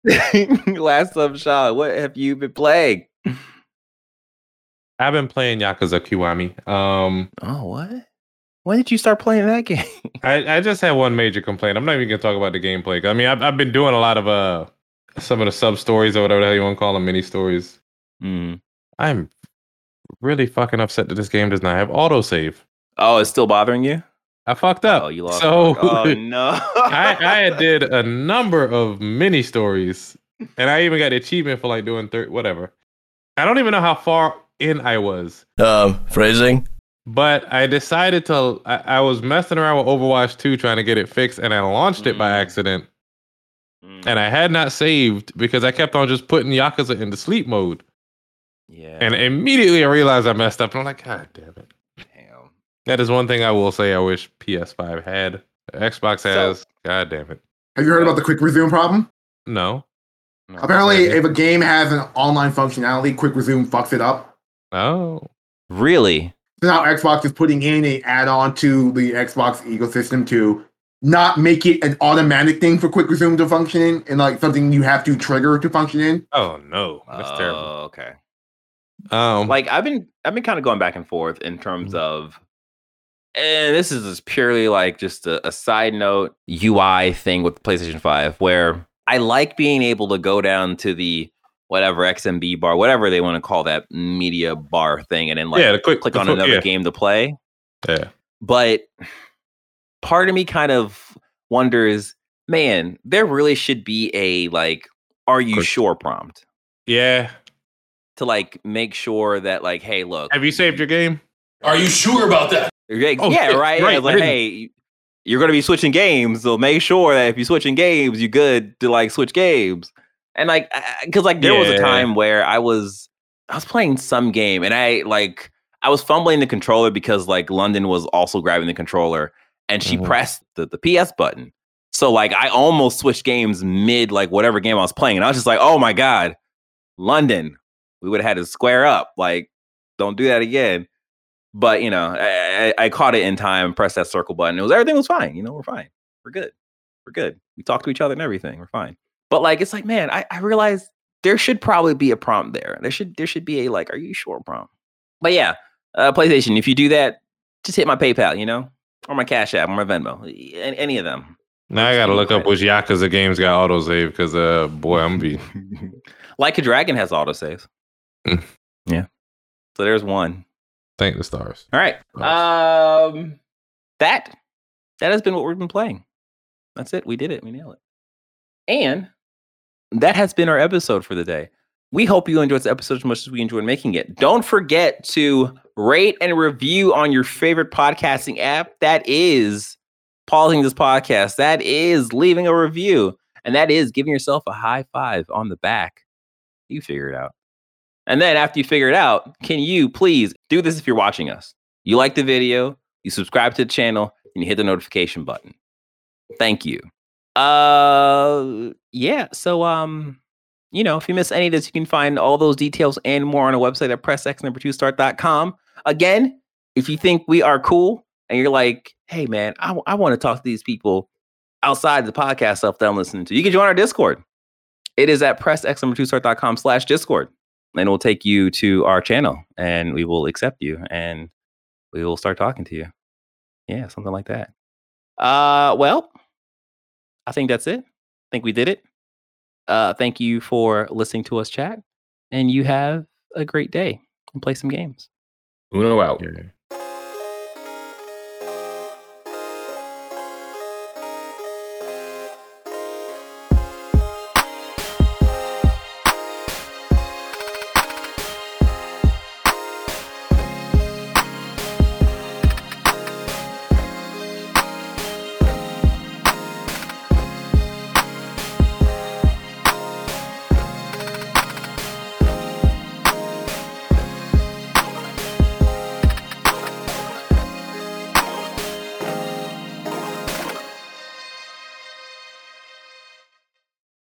Last up, Sean. What have you been playing? I've been playing Yakuza Kiwami. Um, Oh, what? When did you start playing that game? I, I just had one major complaint. I'm not even gonna talk about the gameplay. I mean, I've, I've been doing a lot of uh some of the sub stories or whatever the hell you want to call them, mini stories. Mm. I'm really fucking upset that this game does not have autosave. Oh, it's still bothering you? I fucked up. Oh, you lost. So oh no. I, I did a number of mini stories, and I even got the achievement for like doing third whatever. I don't even know how far in I was, Um, phrasing. but I decided to. I, I was messing around with Overwatch 2 trying to get it fixed, and I launched it by Mm. accident, Mm, and I had not saved because I kept on just putting Yakuza into sleep mode, yeah. and immediately I realized I messed up, and I'm like, God damn it. Damn. That is one thing I will say. I wish PS5 had. Xbox has. God damn it. Have you heard about the quick resume problem? No. No. Apparently, if a game has an online functionality, quick resume fucks it up. Oh. Really? So now Xbox is putting in a add-on to the Xbox ecosystem to not make it an automatic thing for quick resume to function in, and like something you have to trigger to function in. Oh no. That's terrible. Oh, Okay. Um. like I've been I've been kind of going back and forth in terms Mhm. of and this is just purely like just a, a side note UI thing with PlayStation 5 where I like being able to go down to the whatever XMB bar, whatever they want to call that media bar thing, and then like yeah. The quick click the on quick- another yeah, game to play. Yeah. But part of me kind of wonders, man, there really should be a like, are you Quick- sure prompt Yeah. to like make sure that like, hey, look, Have you saved your game? Are you sure about that? Yeah, Oh, yeah, right. right, Yeah, like, hey, you're gonna be switching games, so make sure that if you're switching games, you're good to like switch games. And like, because like there was a time where I was, I was playing some game, and I like, I was fumbling the controller because like London was also grabbing the controller, and she Mhm. pressed the, the PS button. So like, I almost switched games mid like whatever game I was playing, and I was just like, oh my god, London, we would have had to square up. Like, don't do that again but you know, I, I, I caught it in time, pressed that circle button. It was everything was fine. You know, we're fine. We're good. We're good. We talk to each other and everything. We're fine. But like, it's like, man, I, I realized there should probably be a prompt there. There should there should be a like, are you sure prompt? But yeah, uh, PlayStation. If you do that, just hit my PayPal, you know, or my Cash App, or my Venmo, any, any of them. Now I gotta look up which Yakuza games got autosave because uh boy I'm be like a Dragon has autosaves. Yeah. So there's one. Thank the stars. All right. Um, that that has been what we've been playing. That's it. We did it. We nailed it. And that has been our episode for the day. We hope you enjoyed this episode as much as we enjoyed making it. Don't forget to rate and review on your favorite podcasting app. That is pausing this podcast. That is leaving a review. And that is giving yourself a high five on the back. You figure it out. And then after you figure it out, can you please do this if you're watching us? You like the video, you subscribe to the channel, and you hit the notification button. Thank you. Uh yeah, so um you know, if you miss any of this, you can find all those details and more on our website at pressx number two start.com. Again, if you think we are cool and you're like, hey man, I, want to talk to these people outside the podcast stuff that I'm listening to, you can join our Discord. It is at pressx number two start.com slash Discord and we'll take you to our channel and we will accept you and we will start talking to you. Yeah, something like that. Uh well, I think that's it. I think we did it. Uh thank you for listening to us chat and you have a great day and play some games. Uno out. Yeah.